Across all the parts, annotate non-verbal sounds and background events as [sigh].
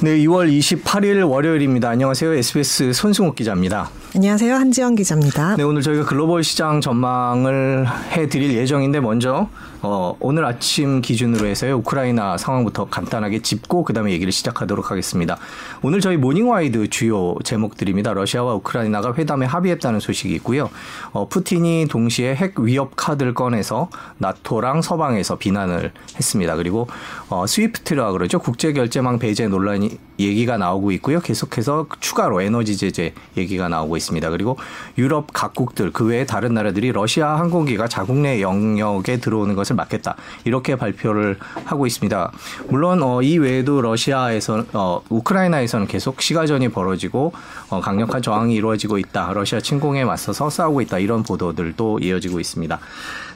네, 2월 28일 월요일입니다. 안녕하세요. SBS 손승욱 기자입니다. 안녕하세요. 한지영 기자입니다. 네, 오늘 저희가 글로벌 시장 전망을 해드릴 예정인데 먼저 어, 오늘 아침 기준으로 해서요 우크라이나 상황부터 간단하게 짚고 그다음에 얘기를 시작하도록 하겠습니다. 오늘 저희 모닝와이드 주요 제목들입니다. 러시아와 우크라이나가 회담에 합의했다는 소식이 있고요. 어, 푸틴이 동시에 핵 위협 카드를 꺼내서 나토랑 서방에서 비난을 했습니다. 그리고 어, 스위프트라 그러죠 국제 결제망 배제 논란이 얘기가 나오고 있고요. 계속해서 추가로 에너지 제재 얘기가 나오고 있습니다. 그리고 유럽 각국들 그 외에 다른 나라들이 러시아 항공기가 자국 내 영역에 들어오는 것을 막겠다 이렇게 발표를 하고 있습니다. 물론 어, 이 외에도 러시아에서 어, 우크라이나에서는 계속 시가전이 벌어지고 어, 강력한 저항이 이루어지고 있다. 러시아 침공에 맞서서 싸우고 있다. 이런 보도들도 이어지고 있습니다.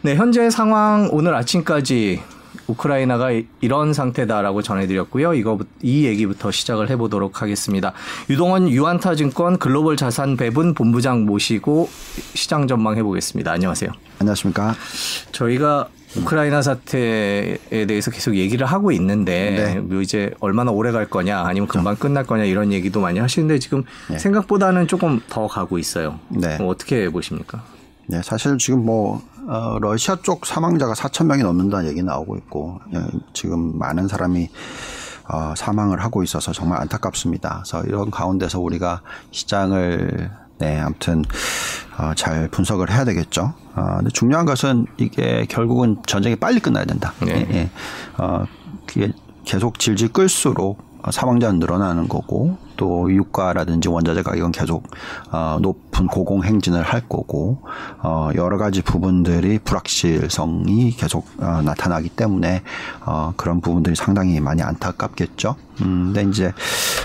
네, 현재 상황 오늘 아침까지 우크라이나가 이런 상태다라고 전해드렸고요. 이거 이 얘기부터 시작을 해보도록 하겠습니다. 유동원 유한타증권 글로벌 자산 배분 본부장 모시고 시장 전망 해보겠습니다. 안녕하세요. 안녕하십니까. 저희가 우크라이나 사태에 대해서 계속 얘기를 하고 있는데 네. 뭐 이제 얼마나 오래 갈 거냐 아니면 금방 끝날 거냐 이런 얘기도 많이 하시는데 지금 네. 생각보다는 조금 더 가고 있어요. 네. 뭐 어떻게 보십니까? 네, 사실 지금 뭐 어, 러시아 쪽 사망자가 4천 명이 넘는다는 얘기 나오고 있고 예, 지금 많은 사람이 어, 사망을 하고 있어서 정말 안타깝습니다. 그래서 이런 가운데서 우리가 시장을 네, 아무튼 어, 잘 분석을 해야 되겠죠. 어, 근데 중요한 것은 이게 결국은 전쟁이 빨리 끝나야 된다. 네. 예, 예. 어, 그게 계속 질질 끌수록 사망자는 늘어나는 거고 또 유가라든지 원자재 가격은 계속 어, 높은 고공 행진을 할 거고 어, 여러 가지 부분들이 불확실성이 계속 어, 나타나기 때문에 어, 그런 부분들이 상당히 많이 안타깝겠죠. 음, 근데 이제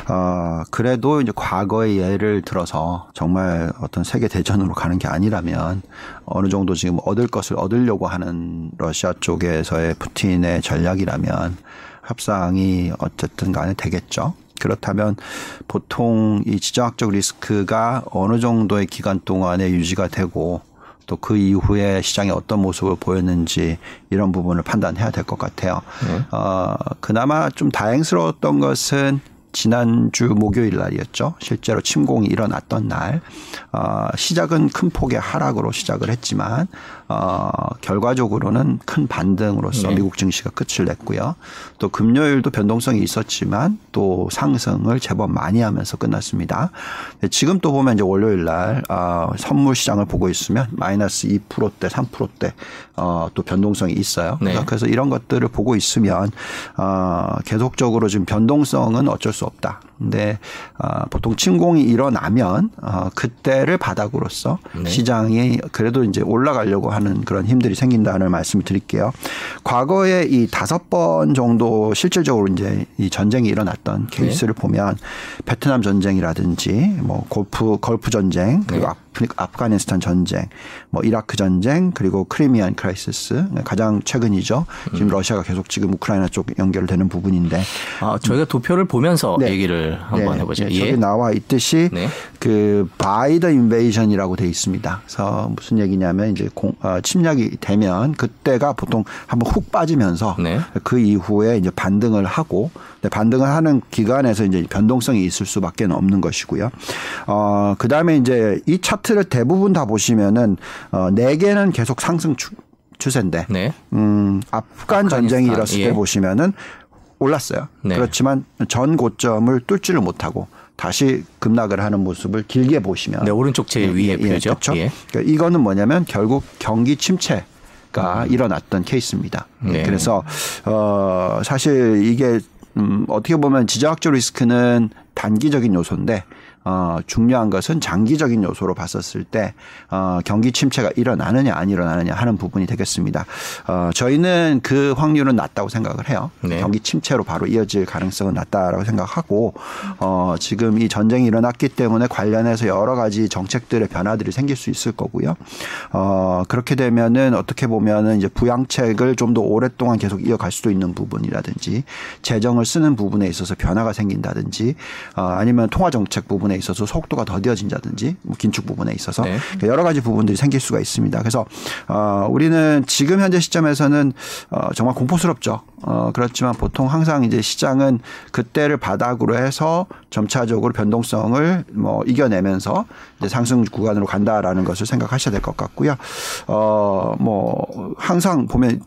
어, 그래도 이제 과거의 예를 들어서 정말 어떤 세계 대전으로 가는 게 아니라면 어느 정도 지금 얻을 것을 얻으려고 하는 러시아 쪽에서의 푸틴의 전략이라면 협상이 어쨌든 간에 되겠죠. 그렇다면 보통 이 지정학적 리스크가 어느 정도의 기간 동안에 유지가 되고 또 그 이후에 시장이 어떤 모습을 보였는지 이런 부분을 판단해야 될 것 같아요. 네. 어, 그나마 좀 다행스러웠던 것은 지난주 목요일 날이었죠. 실제로 침공이 일어났던 날, 어, 시작은 큰 폭의 하락으로 시작을 했지만, 어, 결과적으로는 큰 반등으로서 네. 미국 증시가 끝을 냈고요. 또 금요일도 변동성이 있었지만 또 상승을 제법 많이 하면서 끝났습니다. 지금 또 보면 이제 월요일 날, 어, 선물 시장을 보고 있으면 마이너스 2%대, 3%대, 어, 또 변동성이 있어요. 네. 그래서 이런 것들을 보고 있으면, 어, 계속적으로 지금 변동성은 어쩔 수 없다. 근데 어, 보통 침공이 일어나면 어, 그때를 바닥으로서 네. 시장이 그래도 이제 올라가려고 하는 그런 힘들이 생긴다는 말씀을 드릴게요. 과거에 이 다섯 번 정도 실질적으로 이제 이 전쟁이 일어났던 케이스를 네. 보면 베트남 전쟁이라든지 뭐 골프 걸프 전쟁 그리고 네. 아프가니스탄 전쟁, 뭐 이라크 전쟁, 그리고 Crimean Crisis 가장 최근이죠. 지금 음. 러시아가 계속 지금 우크라이나 쪽 연결되는 부분인데. 아 저희가 도표를 보면서 네. 얘기를 한번 네. 해보죠. 네. 예. 저기 나와 있듯이 네. 그 buy the invasion이라고 돼 있습니다. 그래서 무슨 얘기냐면 이제 공, 어, 침략이 되면 그때가 보통 한번 훅 빠지면서 네. 그 이후에 이제 반등을 하고 반등을 하는 기간에서 이제 변동성이 있을 수밖에 없는 것이고요. 어, 그 다음에 이제 이 차트를 대부분 다 보시면은 어, 네 개는 계속 상승 추, 추세인데, 네. 음, 아프간 전쟁이 일었을 예. 때 보시면은 올랐어요. 네. 그렇지만 전 고점을 뚫지를 못하고 다시 급락을 하는 모습을 길게 보시면 네, 오른쪽 제일 위에 예, 표죠. 그렇죠. 예. 그러니까 이거는 뭐냐면 결국 경기 침체 가 음. 일어났던 케이스입니다. 네. 그래서 어 사실 이게 음 어떻게 보면 지정학적 리스크는 단기적인 요소인데 어, 중요한 것은 장기적인 요소로 봤었을 때 어, 경기 침체가 일어나느냐 안 일어나느냐 하는 부분이 되겠습니다. 어, 저희는 그 확률은 낮다고 생각을 해요. 네. 경기 침체로 바로 이어질 가능성은 낮다라고 생각하고 어, 지금 이 전쟁이 일어났기 때문에 관련해서 여러 가지 정책들의 변화들이 생길 수 있을 거고요. 어, 그렇게 되면은 어떻게 보면은 이제 부양책을 좀 더 오랫동안 계속 이어갈 수도 있는 부분이라든지 재정을 쓰는 부분에 있어서 변화가 생긴다든지 어, 아니면 통화 정책 부분에 있어서 속도가 더뎌진다든지 뭐 긴축 부분에 있어서 네. 그러니까 여러 가지 부분들이 생길 수가 있습니다. 그래서 어 우리는 지금 현재 시점에서는 어 정말 공포스럽죠. 어 그렇지만 보통 항상 이제 시장은 그때를 바닥으로 해서 점차적으로 변동성을 뭐 이겨내면서 이제 상승 구간으로 간다라는 것을 생각하셔야 될 것 같고요. 어뭐 항상 보면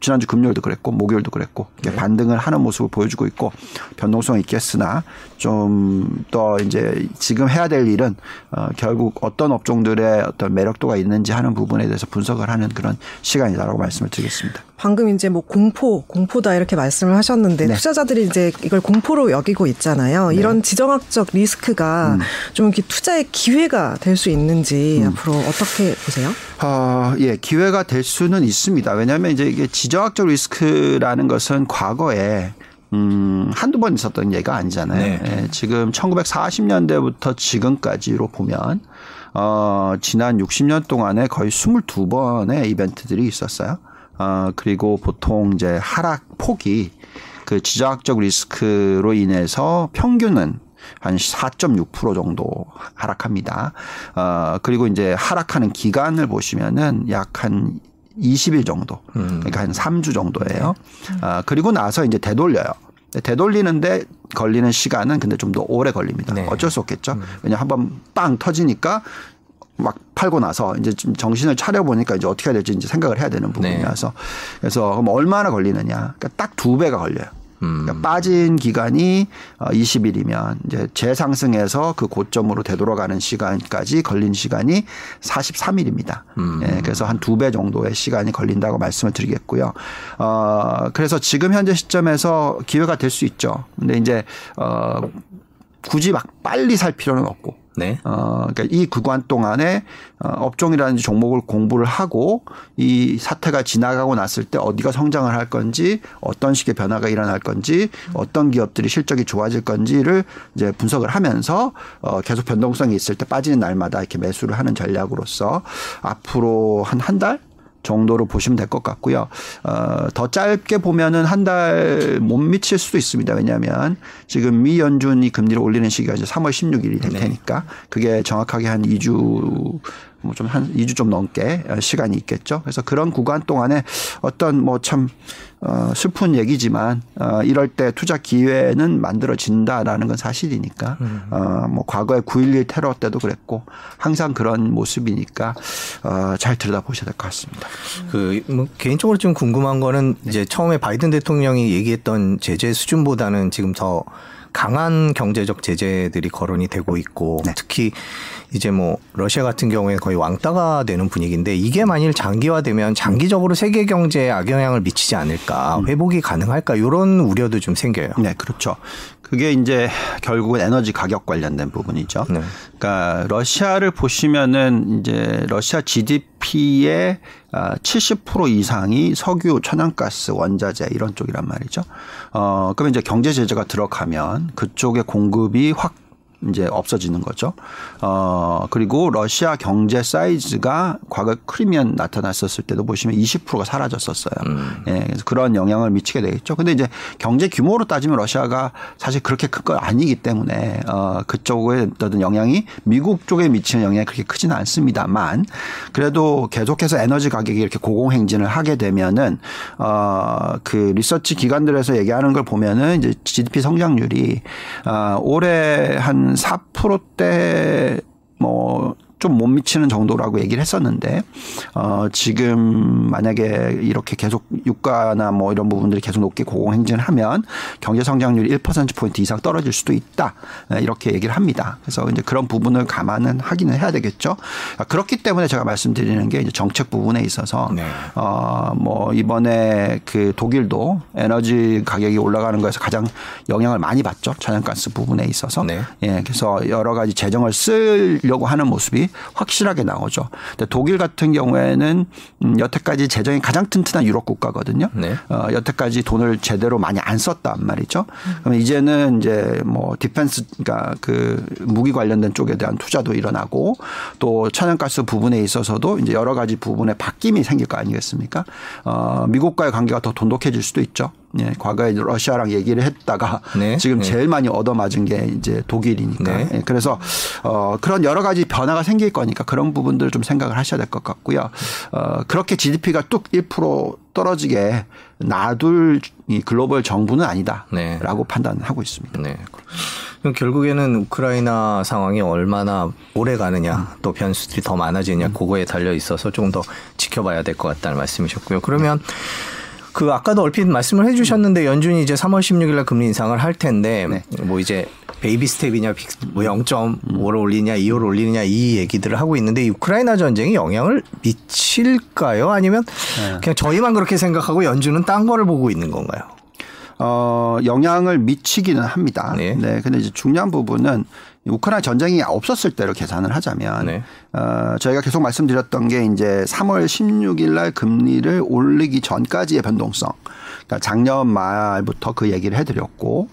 지난주 금요일도 그랬고 목요일도 그랬고 이렇게 반등을 하는 모습을 보여주고 있고 변동성이 있겠으나 좀 더 이제 지금 해야 될 일은 어 결국 어떤 업종들의 어떤 매력도가 있는지 하는 부분에 대해서 분석을 하는 그런 시간이다라고 말씀을 드리겠습니다. 방금 이제 뭐 공포, 공포다 이렇게 말씀을 하셨는데 네. 투자자들이 이제 이걸 공포로 여기고 있잖아요. 이런 지정학적 리스크가 음. 좀 이렇게 투자의 기회가 될 수 있는지 앞으로 어떻게 보세요? 어, 예, 기회가 될 수는 있습니다. 왜냐하면 이제 이게 지정학적 리스크라는 것은 과거에 음, 한두 번 있었던 얘기가 아니잖아요. 네. 예, 지금 1940년대부터 지금까지로 보면 어, 지난 60년 동안에 거의 22번의 이벤트들이 있었어요. 어, 그리고 보통 이제 하락 폭이 그 지정학적 리스크로 인해서 평균은 한 4.6% 정도 하락합니다. 어, 그리고 이제 하락하는 기간을 보시면은 약 한 20일 정도. 그러니까 한 3주 정도예요. 아, 그리고 나서 이제 되돌려요. 되돌리는데 걸리는 시간은 근데 좀 더 오래 걸립니다. 네. 어쩔 수 없겠죠. 왜냐 한번 빵 터지니까 막 팔고 나서 이제 좀 정신을 차려 보니까 이제 어떻게 해야 될지 이제 생각을 해야 되는 부분이라서 그래서 그럼 얼마나 걸리느냐? 그러니까 딱 두 배가 걸려요. 그러니까 빠진 기간이 어 20일이면 이제 재상승해서 그 고점으로 되돌아가는 시간까지 걸린 시간이 43일입니다. 예, 그래서 한 두 배 정도의 시간이 걸린다고 말씀을 드리겠고요. 어 그래서 지금 현재 시점에서 기회가 될 수 있죠. 근데 이제 어 굳이 막 빨리 살 필요는 없고 네. 어, 그러니까 이 구간 동안에 어, 업종이라든지 종목을 공부를 하고 이 사태가 지나가고 났을 때 어디가 성장을 할 건지 어떤 식의 변화가 일어날 건지 어떤 기업들이 실적이 좋아질 건지를 이제 분석을 하면서 어, 계속 변동성이 있을 때 빠지는 날마다 이렇게 매수를 하는 전략으로서 앞으로 한 한 달? 정도로 보시면 될 것 같고요. 어, 더 짧게 보면은 한 달 못 미칠 수도 있습니다. 왜냐하면 지금 미 연준이 금리를 올리는 시기가 이제 3월 16일이 될 테니까 그게 정확하게 한 2주 뭐 좀 한 2주 좀 넘게 시간이 있겠죠. 그래서 그런 구간 동안에 어떤 뭐 참 어, 슬픈 얘기지만 어, 이럴 때 투자 기회는 만들어진다라는 건 사실이니까 어, 뭐 과거에 9.11 테러 때도 그랬고 항상 그런 모습이니까 어, 잘 들여다보셔야 될 것 같습니다. 그, 뭐, 개인적으로 좀 궁금한 거는 이제 처음에 바이든 대통령이 얘기했던 제재 수준보다는 지금 더 강한 경제적 제재들이 거론이 되고 있고 네. 특히 이제 뭐 러시아 같은 경우에 거의 왕따가 되는 분위기인데 이게 만일 장기화되면 장기적으로 세계 경제에 악영향을 미치지 않을까 회복이 가능할까 이런 우려도 좀 생겨요. 네, 그렇죠. 그게 이제 결국은 에너지 가격 관련된 부분이죠. 네. 그러니까 러시아를 보시면은 이제 러시아 GDP의 70% 이상이 석유, 천연가스, 원자재 이런 쪽이란 말이죠. 어, 그러면 이제 경제 제재가 들어가면 그쪽의 공급이 확 이제 없어지는 거죠. 어, 그리고 러시아 경제 사이즈가 과거 크리미안 나타났었을 때도 보시면 20%가 사라졌었어요. 예, 그래서 그런 영향을 미치게 되겠죠. 근데 이제 경제 규모로 따지면 러시아가 사실 그렇게 큰 건 아니기 때문에 어, 그쪽에 어떤 영향이 미국 쪽에 미치는 영향이 그렇게 크지는 않습니다만 그래도 계속해서 에너지 가격이 이렇게 고공행진을 하게 되면은 어, 그 리서치 기관들에서 얘기하는 걸 보면은 이제 GDP 성장률이 어, 올해 한 4%대 뭐 좀 못 미치는 정도라고 얘기를 했었는데 어 지금 만약에 이렇게 계속 유가나 뭐 이런 부분들이 계속 높게 고공행진을 하면 경제 성장률이 1% 포인트 이상 떨어질 수도 있다 네, 이렇게 얘기를 합니다. 그래서 이제 그런 부분을 감안은 하기는 해야 되겠죠. 아, 그렇기 때문에 제가 말씀드리는 게 이제 정책 부분에 있어서 네. 어뭐 이번에 그 독일도 에너지 가격이 올라가는 거에서 가장 영향을 많이 받죠. 천연가스 부분에 있어서. 네. 예, 그래서 여러 가지 재정을 쓰려고 하는 모습이 확실하게 나오죠. 근데 독일 같은 경우에는 음, 여태까지 재정이 가장 튼튼한 유럽 국가거든요. 네. 어, 여태까지 돈을 제대로 많이 안 썼단 말이죠. 그러면 이제는 이제 뭐 defense 그러니까 그 무기 관련된 쪽에 대한 투자도 일어나고 또 천연가스 부분에 있어서도 이제 여러 가지 부분에 바뀜이 생길 거 아니겠습니까? 어, 미국과의 관계가 더 돈독해질 수도 있죠. 예, 과거에 러시아랑 얘기를 했다가 네. [laughs] 지금 네. 제일 많이 얻어맞은 게 이제 독일이니까. 네. 예, 그래서 어 그런 여러 가지 변화가 생길 거니까 그런 부분들을 좀 생각을 하셔야 될 것 같고요. 어 그렇게 GDP가 뚝 1% 떨어지게 놔둘 이 글로벌 정부는 아니다라고 네. 판단하고 있습니다. 네. 그럼 결국에는 우크라이나 상황이 얼마나 오래 가느냐, 또 변수들이 더 많아지느냐, 그거에 달려 있어서 조금 더 지켜봐야 될 것 같다는 말씀이셨고요. 그러면 그 아까도 얼핏 말씀을 해주셨는데 연준이 이제 3월 16일날 금리 인상을 할 텐데 네. 뭐 이제 baby step이냐, big- 뭐 0.5를 올리냐, 2를 올리느냐 이 얘기들을 하고 있는데 이 우크라이나 전쟁이 영향을 미칠까요? 아니면 네. 그냥 저희만 그렇게 생각하고 연준은 딴 거를 보고 있는 건가요? 어, 영향을 미치기는 합니다. 네. 네. 근데 이제 중요한 부분은 우크라이나 전쟁이 없었을 때로 계산을 하자면 네. 어, 저희가 계속 말씀드렸던 게 이제 3월 16일 날 금리를 올리기 전까지의 변동성. 그러니까 작년 말부터 그 얘기를 해드렸고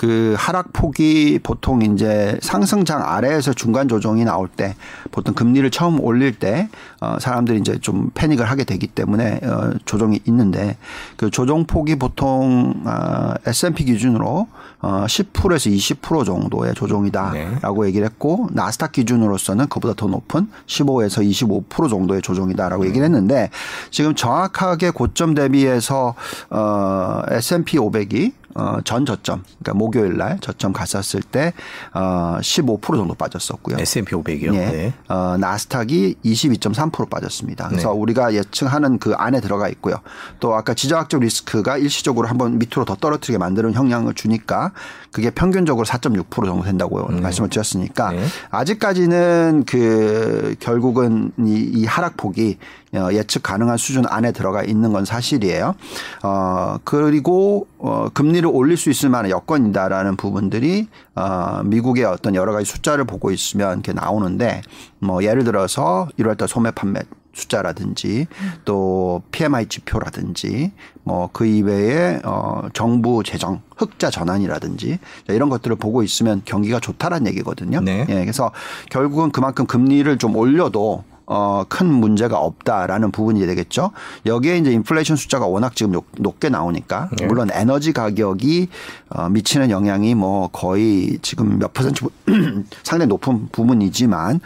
그 하락폭이 보통 이제 상승장 아래에서 중간 조정이 나올 때 보통 금리를 처음 올릴 때 어, 사람들이 이제 좀 패닉을 하게 되기 때문에 어, 조정이 있는데 그 조정 폭이 보통 어, S&P 기준으로 어, 10%에서 20% 정도의 조정이다라고 얘기를 했고 나스닥 기준으로서는 그보다 더 높은 15에서 25% 정도의 조정이다라고 얘기를 했는데 지금 정확하게 고점 대비해서 어, S&P 500이 어, 전 저점, 그러니까 목요일 날 저점 갔었을 때, 어, 15% 정도 빠졌었고요. S&P 500이요. 예. 네. 어, 나스닥이 22.3% 빠졌습니다. 그래서 우리가 예측하는 그 안에 들어가 있고요. 또 아까 지정학적 리스크가 일시적으로 한번 밑으로 더 떨어뜨리게 만드는 영향을 주니까 그게 평균적으로 4.6% 정도 된다고 말씀을 드렸으니까 네. 아직까지는 그 결국은 이, 이 하락폭이 어, 예측 가능한 수준 안에 들어가 있는 건 사실이에요. 어, 그리고 어, 금리를 올릴 수 있을 만한 여건이다라는 부분들이 어, 미국의 어떤 여러 가지 숫자를 보고 있으면 이렇게 나오는데 뭐 예를 들어서 1월달 소매 판매 숫자라든지 또 PMI 지표라든지 뭐 그 이외에 어 정부 재정 흑자 전환이라든지 이런 것들을 보고 있으면 경기가 좋다라는 얘기거든요. 네. 예, 그래서 결국은 그만큼 금리를 좀 올려도 어, 큰 문제가 없다라는 부분이 되겠죠. 여기에 이제 인플레이션 숫자가 워낙 지금 높- 높게 나오니까 네. 물론 에너지 가격이 어, 미치는 영향이 뭐 거의 지금 몇 퍼센트 부- [clears throat] 상당히 높은 부분이지만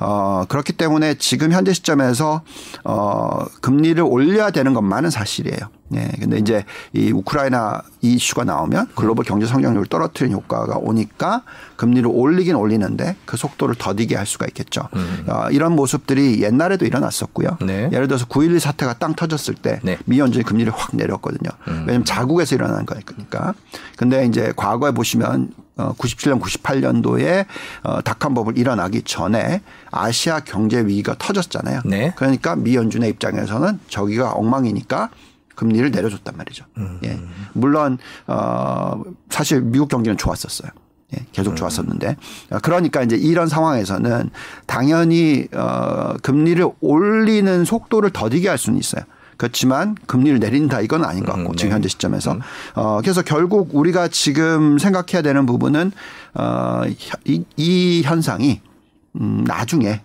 어, 그렇기 때문에 지금 현재 시점에서 어, 금리를 올려야 되는 것만은 사실이에요. 예. 근데 이제 이 우크라이나 이 이슈가 나오면 글로벌 경제 성장률을 떨어뜨리는 효과가 오니까 금리를 올리긴 올리는데 그 속도를 더디게 할 수가 있겠죠. 어, 이런 모습들이 옛날에도 일어났었고요. 네. 예를 들어서 9.11 사태가 땅 터졌을 때 네. 미 연준이 금리를 확 내렸거든요. 왜냐하면 자국에서 일어난 거니까. 근데 이제 과거에 보시면 어 97년, 98년도에 어 닷컴 버블 일어나기 전에 아시아 경제 위기가 터졌잖아요. 네. 그러니까 미 연준의 입장에서는 저기가 엉망이니까 금리를 내려줬단 말이죠. 예. 물론 어 사실 미국 경기는 좋았었어요. 예, 계속 좋았었는데 어, 그러니까 이제 이런 상황에서는 당연히 어 금리를 올리는 속도를 더디게 할 수는 있어요. 그렇지만 금리를 내린다 이건 아닌 것 같고 음, 지금 네. 현재 시점에서 어 그래서 결국 우리가 지금 생각해야 되는 부분은 어이 이 현상이 음 나중에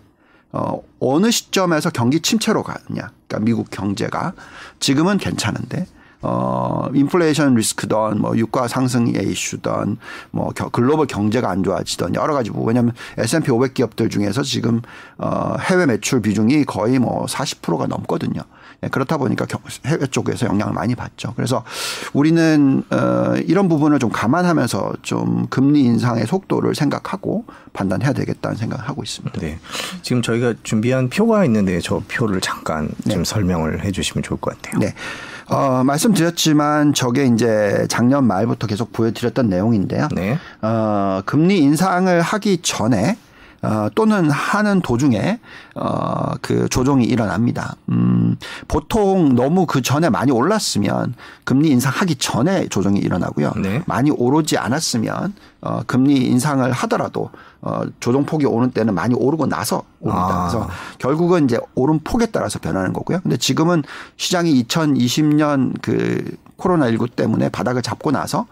어, 어느 시점에서 경기 침체로 가느냐. 그러니까 미국 경제가 지금은 괜찮은데 어, 인플레이션 리스크든 뭐 유가 상승의 이슈든 뭐 겨- 글로벌 경제가 안 좋아지던 여러 가지 부분. 왜냐하면 S&P 500 기업들 중에서 지금 어, 해외 매출 비중이 거의 뭐 40%가 넘거든요. 예, 그렇다 보니까 경- 해외 쪽에서 영향을 많이 받죠. 그래서 우리는 어, 이런 부분을 좀 감안하면서 좀 금리 인상의 속도를 생각하고 판단해야 되겠다는 생각을 하고 있습니다. 네. 지금 저희가 준비한 표가 있는데 저 표를 잠깐 좀 설명을 해 주시면 좋을 것 같아요. 네. 어, 말씀드렸지만 저게 이제 작년 말부터 계속 보여드렸던 내용인데요. 네. 어, 금리 인상을 하기 전에 어, 또는 하는 도중에 어, 그 조정이 일어납니다. 음, 보통 너무 그 전에 많이 올랐으면 금리 인상하기 전에 조정이 일어나고요. 네. 많이 오르지 않았으면 어, 금리 인상을 하더라도 어, 조정폭이 오는 때는 많이 오르고 나서 옵니다. 아. 그래서 결국은 이제 오른 폭에 따라서 변하는 거고요. 근데 지금은 시장이 2020년 그 코로나19 때문에 바닥을 잡고 나서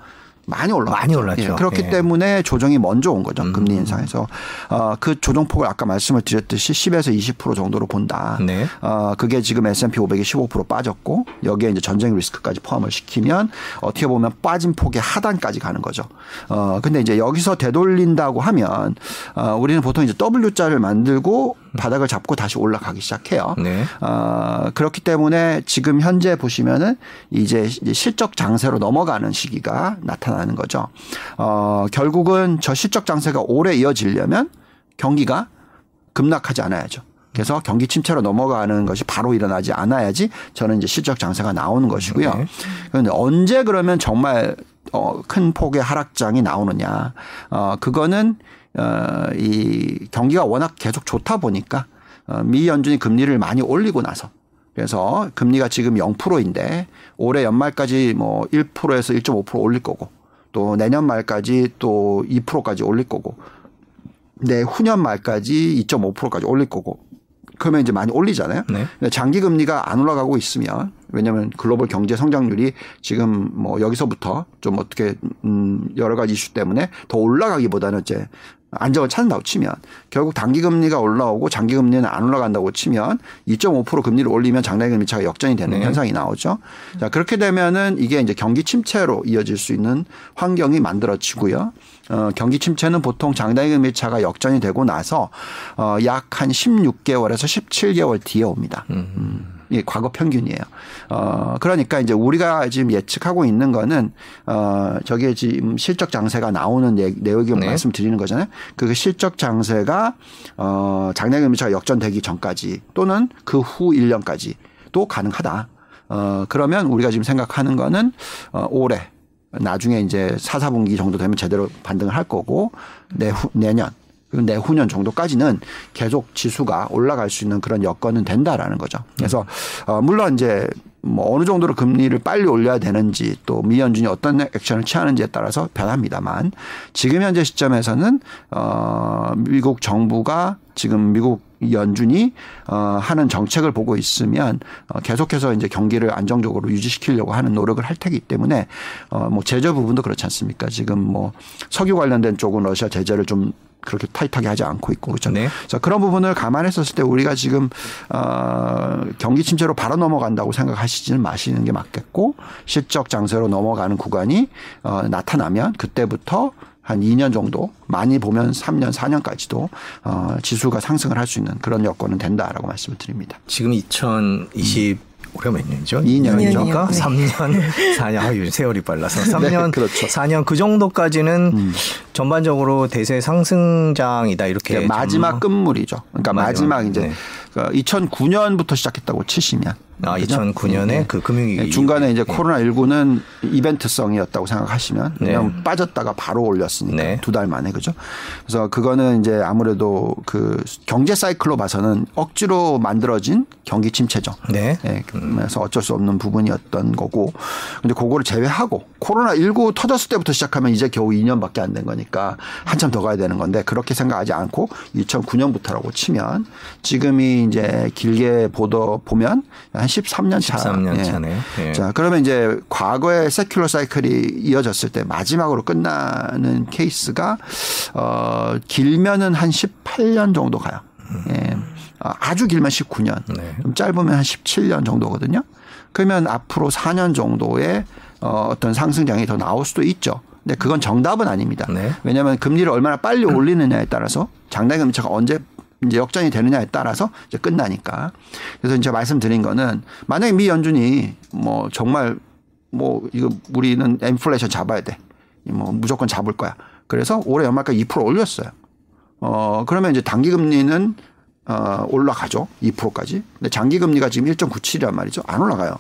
많이 올랐죠. 많이 올랐죠. 예, 그렇기 예. 때문에 조정이 먼저 온 거죠. 음. 금리 인상에서 어, 그 조정폭을 아까 말씀을 드렸듯이 10에서 20% 정도로 본다. 네. 어, 그게 지금 S&P 500이 15% 빠졌고 여기에 이제 전쟁 리스크까지 포함을 시키면 어떻게 보면 빠진 폭의 하단까지 가는 거죠. 어, 근데 이제 여기서 되돌린다고 하면 어, 우리는 보통 이제 W자를 만들고 바닥을 잡고 다시 올라가기 시작해요. 네. 어, 그렇기 때문에 지금 현재 보시면은 이제 이제 실적 장세로 넘어가는 시기가 나타나 는 거죠. 어, 결국은 저 실적 장세가 오래 이어지려면 경기가 급락하지 않아야죠. 그래서 경기 침체로 넘어가는 것이 바로 일어나지 않아야지 저는 이제 실적 장세가 나오는 것이고요. 네. 그런데 언제 그러면 정말 어, 큰 폭의 하락장이 나오느냐. 어, 그거는 어, 이 경기가 워낙 계속 좋다 보니까 어, 미 연준이 금리를 많이 올리고 나서 그래서 금리가 지금 0%인데 올해 연말까지 뭐 1%에서 1.5% 올릴 거고 또 내년 말까지 또 2%까지 올릴 거고 내후년 말까지 2.5%까지 올릴 거고 그러면 이제 많이 올리잖아요. 네. 장기 금리가 안 올라가고 있으면 왜냐하면 글로벌 경제 성장률이 지금 뭐 여기서부터 좀 어떻게 음 여러 가지 이슈 때문에 더 올라가기보다는 이제 안정을 찾는다고 치면 결국 단기 금리가 올라오고 장기 금리는 안 올라간다고 치면 2.5% 금리를 올리면 장단기 금리 차가 역전이 되는 네. 현상이 나오죠. 자 그렇게 되면은 이게 이제 경기 침체로 이어질 수 있는 환경이 만들어지고요. 어, 경기 침체는 보통 장단기 금리 차가 역전이 되고 나서 어, 약 한 16개월에서 17개월 뒤에 옵니다. 음. 이 과거 평균이에요. 어, 그러니까 이제 우리가 지금 예측하고 있는 거는 어, 저게 지금 실적 장세가 나오는 내- 내용을 네. 말씀드리는 거잖아요. 그 실적 장세가 어, 금리 차가 역전되기 전까지 또는 그 후 1년까지 또 가능하다. 어, 그러면 우리가 지금 생각하는 거는 어, 올해 나중에 이제 4, 4분기 정도 되면 제대로 반등을 할 거고 내 후, 내년 그리고 내후년 정도까지는 계속 지수가 올라갈 수 있는 그런 여건은 된다라는 거죠. 그래서 어, 물론 이제 뭐 어느 정도로 금리를 빨리 올려야 되는지 또 미연준이 어떤 액션을 취하는지에 따라서 변합니다만 지금 현재 시점에서는 어 미국 정부가 지금 미국 연준이 어 하는 정책을 보고 있으면 어 계속해서 이제 경기를 안정적으로 유지시키려고 하는 노력을 할 테기 때문에 어뭐 제재 부분도 그렇지 않습니까? 지금 뭐 석유 관련된 쪽은 러시아 제재를 좀 그렇게 타이트하게 하지 않고 있고 그렇죠. 네. 자 그런 부분을 감안했었을 때 우리가 지금 어 경기 침체로 바로 넘어간다고 생각하시지는 마시는 게 맞겠고 실적 장세로 넘어가는 구간이 어 나타나면 그때부터 한 2년 정도 많이 보면 3년 4년까지도 어 지수가 상승을 할 수 있는 그런 여건은 된다라고 말씀을 드립니다. 지금 2020 올해 몇 년이죠? 이 년이죠. 2년이니까 네. 3년, 4년. 아, 요즘 세월이 빨라서 3년, 그렇죠. 4년 그 정도까지는 전반적으로 대세 상승장이다 이렇게 네, 마지막 좀- 끝물이죠. 그러니까 마지막, 마지막, 이제 네. 2009년부터 시작했다고 치시면 아, 그죠? 2009년에 네. 그 금융위기 네, 중간에 이제 네. 코로나 19는 이벤트성이었다고 생각하시면 네. 왜냐하면 빠졌다가 바로 올렸으니까 네. 두달 만에 그죠. 그래서 그거는 이제 아무래도 그 경제 사이클로 봐서는 억지로 만들어진 경기 침체죠. 네. 예, 그래서 어쩔 수 없는 부분이었던 거고. 근데 그거를 제외하고 코로나 19 터졌을 때부터 시작하면 이제 겨우 2년밖에 안 된 거니까 한참 더 가야 되는 건데 그렇게 생각하지 않고 2009년부터라고 치면 지금이 이제 길게 보더 보면 한 13년 차. 13년 예. 차네요. 예. 자, 그러면 이제 과거의 세큘러 사이클이 이어졌을 때 마지막으로 끝나는 케이스가 어 길면은 한 18년 정도 가요. 예. 어, 아주 길면 19년. 네. 좀 짧으면 한 17년 정도거든요. 그러면 앞으로 4년 정도의 어, 어떤 상승장이 더 나올 수도 있죠. 근데 그건 정답은 아닙니다. 네. 왜냐하면 금리를 얼마나 빨리 올리느냐에 따라서 장단 금리차가 언제 이제 역전이 되느냐에 따라서 이제 끝나니까. 그래서 이제 말씀드린 거는 만약에 미 연준이 뭐 정말 뭐 이거 우리는 인플레이션 잡아야 돼. 뭐 무조건 잡을 거야. 그래서 올해 연말까지 2% 올렸어요. 어, 그러면 이제 단기 금리는 어, 올라가죠. 2%까지. 근데 장기 금리가 지금 1.97이란 말이죠. 안 올라가요.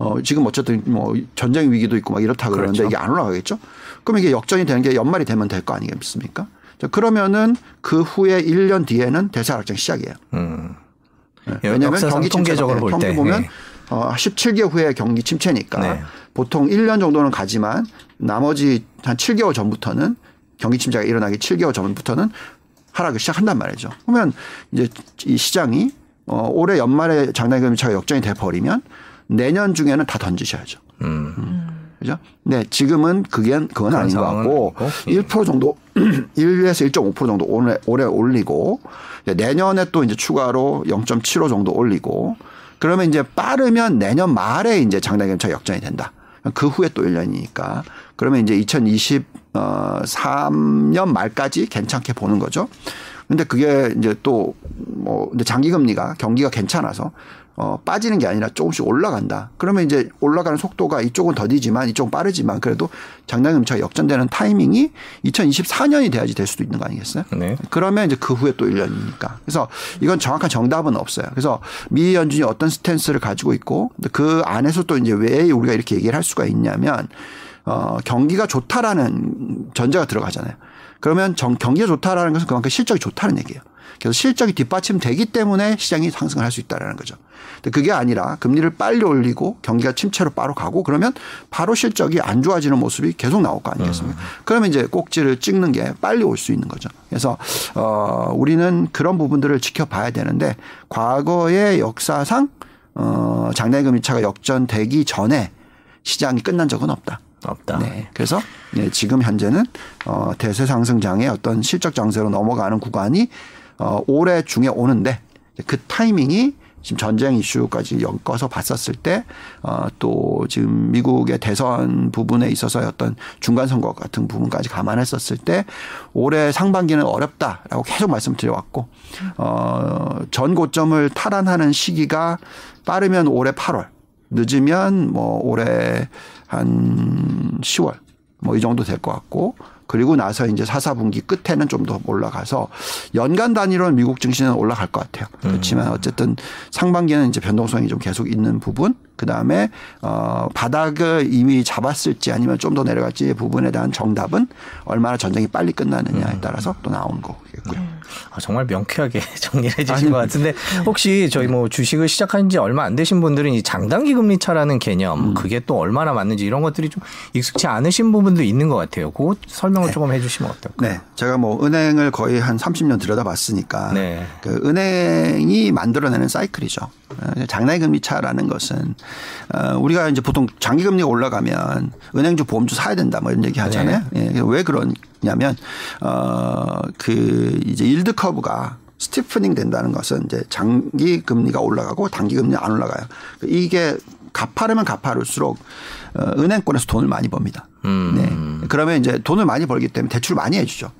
어, 지금 어쨌든 뭐 전쟁 위기도 있고 막 이렇다 그러는데 그렇죠. 이게 안 올라가겠죠. 그럼 이게 역전이 되는 게 연말이 되면 될 거 아니겠습니까? 자, 그러면은 그 후에 1년 뒤에는 대세 하락장 시작이에요. 음. 네. 여- 왜냐하면 경기 통계적으로 볼 때, 보면 네. 어, 17개월 후에 경기 침체니까 네. 보통 1년 정도는 가지만 나머지 한 7개월 전부터는 경기 침체가 일어나기 7개월 전부터는 하락을 시작한단 말이죠. 그러면 이제 이 시장이 어, 올해 연말에 장단기 금리 차가 역전이 돼 버리면 내년 중에는 다 던지셔야죠. 음. 그죠? 네, 지금은 그게 그건 아닌 것 같고 예. 1% 정도 [clears throat] 1에서 1.5% 정도 올해, 올해 올리고 내년에 또 이제 추가로 0.75 정도 올리고 그러면 이제 빠르면 내년 말에 이제 장단기금차 역전이 된다. 그 후에 또 1년이니까 그러면 이제 2023년 말까지 괜찮게 보는 거죠. 근데 그게 이제 또 뭐 장기 금리가 경기가 괜찮아서 어 빠지는 게 아니라 조금씩 올라간다. 그러면 이제 올라가는 속도가 이쪽은 더디지만 이쪽은 빠르지만 그래도 장단 금리가 역전되는 타이밍이 2024년이 돼야지 될 수도 있는 거 아니겠어요? 네. 그러면 이제 그 후에 또 1년이니까. 그래서 이건 정확한 정답은 없어요. 그래서 미 연준이 어떤 스탠스를 가지고 있고 그 안에서 또 이제 왜 우리가 이렇게 얘기를 할 수가 있냐면 어 경기가 좋다라는 전제가 들어가잖아요. 그러면 정, 경기가 좋다라는 것은 그만큼 실적이 좋다는 얘기예요. 그래서 실적이 뒷받침되기 때문에 시장이 상승을 할 수 있다라는 거죠. 근데 그게 아니라 금리를 빨리 올리고 경기가 침체로 바로 가고 그러면 바로 실적이 안 좋아지는 모습이 계속 나올 거 아니겠습니까? 그러면 이제 꼭지를 찍는 게 빨리 올 수 있는 거죠. 그래서 어 우리는 그런 부분들을 지켜봐야 되는데 과거의 역사상 어 장내 금리차가 역전되기 전에 시장이 끝난 적은 없다. 없다. 네. 그래서 네, 지금 현재는 어 대세 상승장의 어떤 실적 장세로 넘어가는 구간이 어 올해 중에 오는데 그 타이밍이 지금 전쟁 이슈까지 엮어서 봤었을 때, 어, 또 지금 미국의 대선 부분에 있어서 어떤 중간 선거 같은 부분까지 감안했었을 때 올해 상반기는 어렵다라고 계속 말씀드려왔고, 어, 전 고점을 탈환하는 시기가 빠르면 올해 8월, 늦으면 뭐 올해 한 10월 뭐 이 정도 될 것 같고 그리고 나서 이제 4, 4분기 끝에는 좀 더 올라가서 연간 단위로는 미국 증시는 올라갈 것 같아요. 그렇지만 어쨌든 상반기에는 이제 변동성이 좀 계속 있는 부분 그 다음에 어 바닥을 이미 잡았을지 아니면 좀 더 내려갈지 부분에 대한 정답은 얼마나 전쟁이 빨리 끝나느냐에 따라서 또 나오는 거겠고요. 아, 정말 명쾌하게 [laughs] 정리해 주신 아니, 것 같은데 혹시 저희 뭐 주식을 시작한 지 얼마 안 되신 분들은 이 장단기 금리 차라는 개념 그게 또 얼마나 맞는지 이런 것들이 좀 익숙치 않으신 부분도 있는 것 같아요. 그거 설명을 조금 해주시면 어떨까요? 네. 제가 뭐 은행을 거의 한 30년 들여다봤으니까 네. 그 은행이 만들어내는 사이클이죠. 어, 장내 금리 차라는 것은 어, 우리가 이제 보통 장기 금리가 올라가면 은행주 보험주 사야 된다 뭐 이런 얘기 하잖아요. 네. 예, 왜 그러냐면 어그 이제 일드 커브가 스티프닝 된다는 것은 이제 장기 금리가 올라가고 단기 금리 안 올라가요. 이게 가파르면 가파를수록 어, 은행권에서 돈을 많이 법니다. 네. 그러면 이제 돈을 많이 벌기 때문에 대출 많이 해주죠.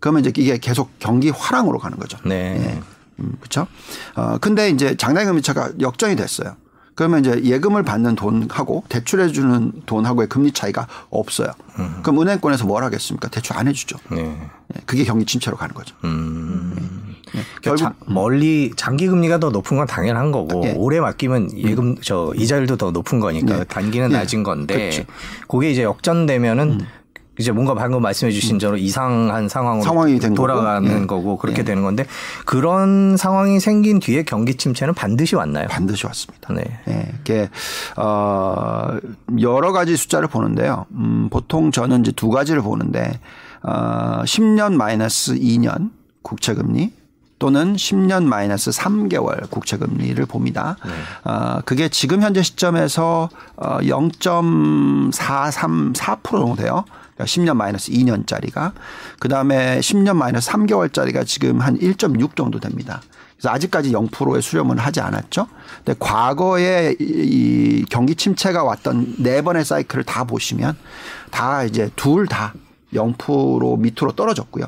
그러면 이제 이게 계속 경기 화랑으로 가는 거죠. 네. 예. 음, 그렇죠. 어 근데 이제 장단금리차가 역전이 됐어요. 그러면 이제 예금을 받는 돈하고 대출해 주는 돈하고의 금리 차이가 없어요. 그럼 은행권에서 뭘 하겠습니까? 대출 안 해주죠. 네. 예, 그게 경기 침체로 가는 거죠. 음. 예, 결국 결국 멀리 장기 금리가 더 높은 건 당연한 거고 예. 오래 맡기면 예금 저 이자율도 더 높은 거니까 네. 단기는 예. 낮은 건데 그렇죠. 그게 이제 역전되면은 이제 뭔가 방금 말씀해 주신 대로 이상한 상황으로 상황이 된 거고. 돌아가는 예. 거고 그렇게 예. 되는 건데 그런 상황이 생긴 뒤에 경기 침체는 반드시 왔나요? 반드시 왔습니다. 네. 예, 이게 어 여러 가지 숫자를 보는데요. 음, 보통 저는 이제 두 가지를 보는데 어 10년 마이너스 2년 국채 금리 또는 10년 마이너스 3개월 국채 금리를 봅니다. 어 그게 지금 현재 시점에서 어 0.434% 정도 돼요. 그러니까 10년 마이너스 2년짜리가 그다음에 10년 마이너스 3개월짜리가 지금 한 1.6 정도 됩니다. 그래서 아직까지 0%의 수렴을 하지 않았죠. 근데 과거에 이- 이 경기 침체가 왔던 네 번의 사이클을 다 보시면 다 이제 둘 다 0% 밑으로 떨어졌고요.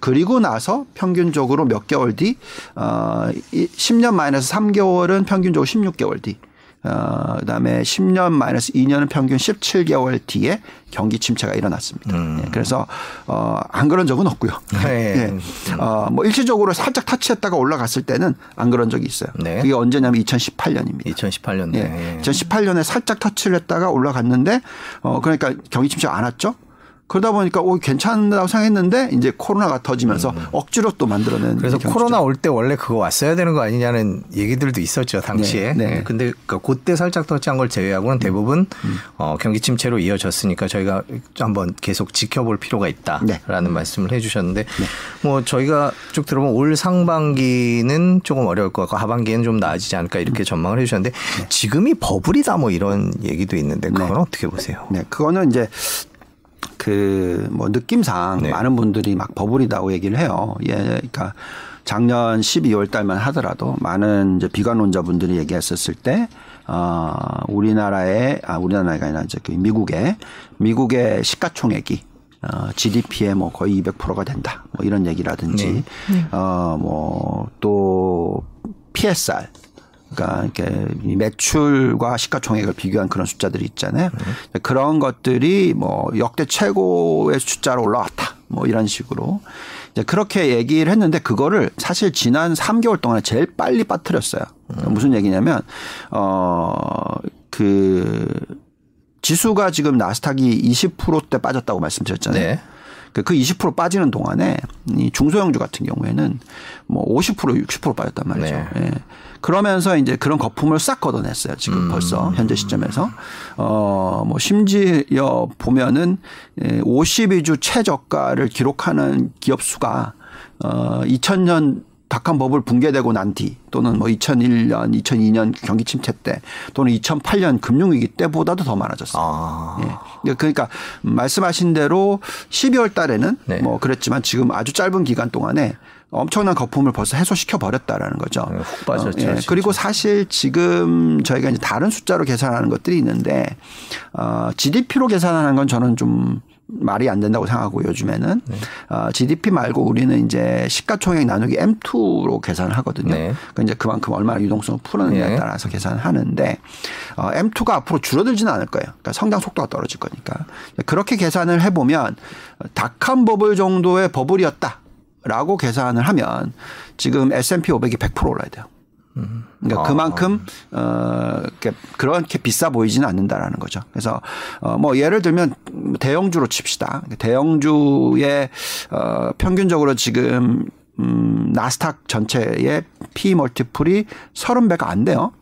그리고 나서 평균적으로 몇 개월 뒤, 어, 이 10년 마이너스 3개월은 평균적으로 16개월 뒤, 어, 그 다음에 10년 마이너스 2년은 평균 17개월 뒤에 경기 침체가 일어났습니다. 예, 그래서, 어, 안 그런 적은 없고요. 네. [laughs] 예. 어, 뭐 일시적으로 살짝 터치했다가 올라갔을 때는 안 그런 적이 있어요. 네. 그게 언제냐면 2018년입니다. 2018년도에 예. 2018년에 살짝 터치를 했다가 올라갔는데 어 그러니까 경기 침체가 안 왔죠. 그러다 보니까 오 괜찮다고 생각했는데 이제 코로나가 터지면서 억지로 또 만들어낸 음. 그래서 경우죠. 코로나 올 때 원래 그거 왔어야 되는 거 아니냐는 얘기들도 있었죠 당시에. 네, 네. 예, 근데 그 그때 살짝 터치한 걸 제외하고는 대부분 음. 어, 경기 침체로 이어졌으니까 저희가 한번 계속 지켜볼 필요가 있다라는 네. 말씀을 해주셨는데 뭐 저희가 쭉 들어보면 올 상반기는 조금 어려울 것 같고 하반기에는 좀 나아지지 않을까 이렇게 전망을 해주셨는데 네. 지금이 버블이다 뭐 이런 얘기도 있는데 그건 어떻게 보세요? 네, 그거는 이제 그 뭐 느낌상 네. 많은 분들이 막 버블이다고 얘기를 해요. 예, 그러니까 작년 12월 달만 하더라도 많은 이제 비관론자분들이 얘기했었을 때, 어, 우리나라의, 아, 우리나라가 아니라 이제 그 미국의, 미국의 시가총액이 어, GDP의 뭐 거의 200%가 된다. 뭐 이런 얘기라든지, 어, 뭐 또 PSR, 그러니까 이렇게 이 매출과 시가총액을 비교한 그런 숫자들이 있잖아요. 그런 것들이 뭐 역대 최고의 숫자로 올라왔다. 뭐 이런 식으로 이제 그렇게 얘기를 했는데 그거를 사실 지난 3개월 동안에 제일 빨리 빠뜨렸어요. 무슨 얘기냐면 어그 지수가 지금 나스닥이 20%대 빠졌다고 말씀드렸잖아요. 네. 그20% 빠지는 동안에 이 중소형주 같은 경우에는 뭐 50% 60% 빠졌단 말이죠. 네. 예. 그러면서 이제 그런 거품을 싹 걷어냈어요. 지금 벌써 현재 시점에서 어뭐 심지어 보면은 52주 최저가를 기록하는 기업 수가 어 2000년 닷컴 버블 붕괴되고 난 뒤 또는 뭐 2001년, 2002년 경기 침체 때 또는 2008년 금융위기 때보다도 더 많아졌어요. 아. 예. 그러니까 말씀하신 대로 12월 달에는 네. 뭐 그랬지만 지금 아주 짧은 기간 동안에 엄청난 거품을 벌써 해소시켜 버렸다라는 거죠. 네, 훅 빠졌죠, 예. 진짜. 그리고 사실 지금 저희가 이제 다른 숫자로 계산하는 것들이 있는데 어, GDP로 계산하는 건 저는 좀 말이 안 된다고 생각하고 요즘에는 네. 어, GDP 말고 우리는 이제 시가총액 나누기 M2로 계산을 하거든요. 네. 그러니까 이제 그만큼 얼마나 유동성을 풀었느냐에 네. 따라서 계산을 하는데 어, M2가 앞으로 줄어들지는 않을 거예요. 그러니까 성장 속도가 떨어질 거니까 그렇게 계산을 해보면 닭한 버블 정도의 버블이었다 라고 계산을 하면 지금 S&P 500이 100% 올라야 돼요. 그러니까 아. 그만큼 어 이렇게 그렇게 비싸 보이지는 않는다라는 거죠. 그래서 어뭐 예를 들면 대형주로 칩시다. 대형주의 어 평균적으로 지금 음 나스닥 전체의 P 멀티플이 30배가 안 돼요.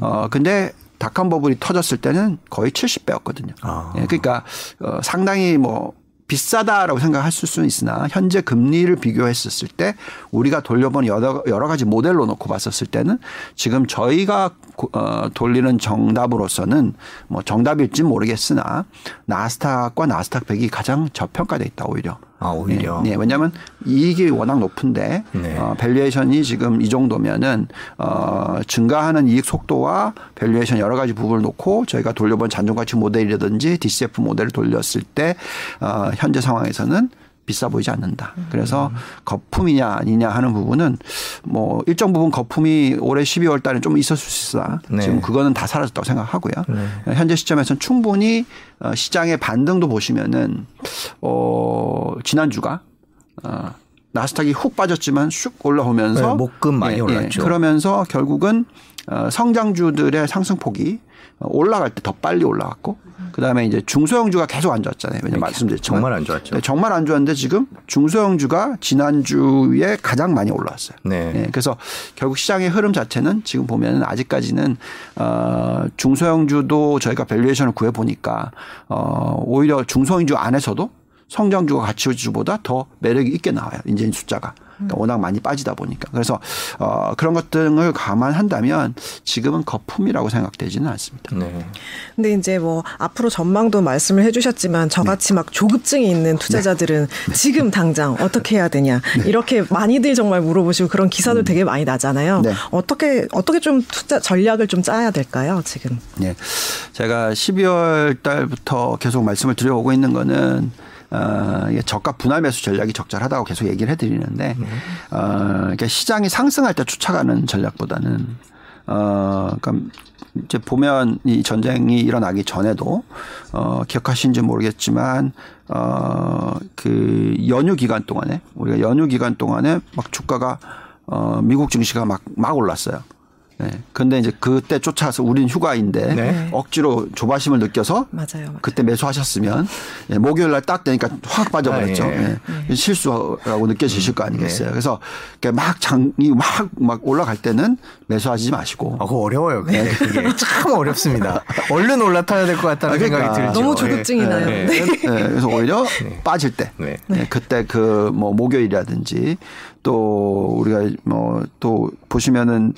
어 근데 닷컴 버블이 터졌을 때는 거의 70배였거든요. 아. 예, 그러니까 어 상당히 뭐 비싸다라고 생각할 수는 있으나 현재 금리를 비교했었을 때 우리가 돌려본 여러, 여러 가지 모델로 놓고 봤었을 때는 지금 저희가 고- 어, 돌리는 정답으로서는 뭐 정답일지 모르겠으나 나스닥과 나스닥 100이 가장 저평가돼 있다 오히려. 아, 오히려. 네, 네, 왜냐하면 이익이 워낙 높은데 네. 어, valuation이 지금 이 정도면은 어, 증가하는 이익 속도와 valuation 여러 가지 부분을 놓고 저희가 돌려본 잔존 가치 모델이라든지 DCF 모델을 돌렸을 때 어, 현재 상황에서는 비싸 보이지 않는다. 그래서 거품이냐 아니냐 하는 부분은 뭐 일정 부분 거품이 올해 12월 달에 좀 있었을 수 있으나 네. 지금 그거는 다 사라졌다고 생각하고요. 현재 시점에서는 충분히 어, 시장의 반등도 보시면은 어 지난주가 어 나스닥이 훅 빠졌지만 슉 올라오면서 네, 목금 많이 올랐죠. 그러면서 결국은 어 성장주들의 상승폭이 어, 올라갈 때 더 빨리 올라갔고 그다음에 이제 중소형주가 계속 안 좋았잖아요. 왜냐면 말씀드렸지만 정말 안 좋았죠. 네, 정말 안 좋았는데 지금 중소형주가 지난주에 가장 많이 올라왔어요. 네. 예, 그래서 결국 시장의 흐름 자체는 지금 보면은 아직까지는 어 중소형주도 저희가 valuation을 구해 보니까 어 오히려 중소형주 안에서도 성장주가 가치주보다 더 매력이 있게 나와요. 이제 숫자가. 그러니까 워낙 많이 빠지다 보니까. 그래서 어 그런 것들을 감안한다면 지금은 거품이라고 생각되지는 않습니다. 네. 근데 이제 뭐 앞으로 전망도 말씀을 해주셨지만 저같이 막 조급증이 있는 투자자들은 지금 당장 어떻게 해야 되냐 이렇게 많이들 정말 물어보시고 그런 기사도 되게 많이 나잖아요. 네. 어떻게 어떻게 좀 투자 전략을 좀 짜야 될까요 지금? 예. 제가 12월 달부터 계속 말씀을 드려오고 있는 거는 어, 이게 저가 분할 매수 전략이 적절하다고 계속 얘기를 해드리는데, 어, 그러니까 시장이 상승할 때 쫓아가는 전략보다는, 어, 그러니까 이제 보면 이 전쟁이 일어나기 전에도, 어, 기억하신지 모르겠지만, 어, 그 연휴 기간 동안에, 우리가 연휴 기간 동안에 막 주가가, 어, 미국 증시가 막, 막 올랐어요. 네. 근데 이제 그때 쫓아서 우린 휴가인데 네. 억지로 조바심을 느껴서 맞아요. 맞아요. 그때 매수하셨으면 예, 목요일 날 딱 되니까 확 빠져버렸죠. 아, 예. 예. 실수라고 느껴지실 거 아니겠어요. 그래서 이렇게 막 장이 막, 막 올라갈 때는 매수하지 마시고. 아, 그거 어려워요. 그게, 그게 참 어렵습니다. 얼른 올라타야 될 것 같다는 아, 그러니까. 생각이 들죠. 너무 조급증이 예. 나요. 예. 네. 네, 그래서 오히려 빠질 때, 네. 네, 그때 그 뭐 목요일이라든지 또 우리가 뭐 또 보시면은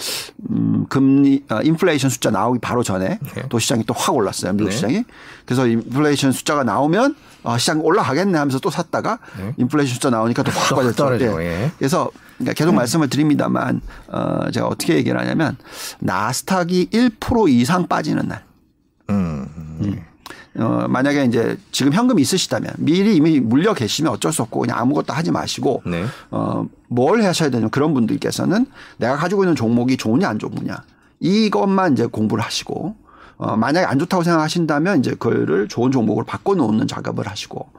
음 금리 아, 인플레이션 숫자 나오기 바로 전에 네. 또 시장이 또 확 올랐어요 미국 네. 시장이 그래서 인플레이션 숫자가 나오면 아, 시장 올라가겠네 하면서 또 샀다가 네. 인플레이션 숫자 나오니까 또확또 빠졌죠. 떨어지고, 예. 그래서 그러니까 계속 말씀을 드립니다만 어 제가 어떻게 얘기를 하냐면 나스닥이 1% 이상 빠지는 날 음. 어, 만약에 이제 지금 현금 있으시다면 미리 이미 물려 계시면 어쩔 수 없고 그냥 아무것도 하지 마시고 네. 어, 뭘 하셔야 되냐면 그런 분들께서는 내가 가지고 있는 종목이 좋으냐 안 좋으냐 이것만 이제 공부를 하시고 어, 만약에 안 좋다고 생각하신다면 이제 그거를 좋은 종목으로 바꿔놓는 작업을 하시고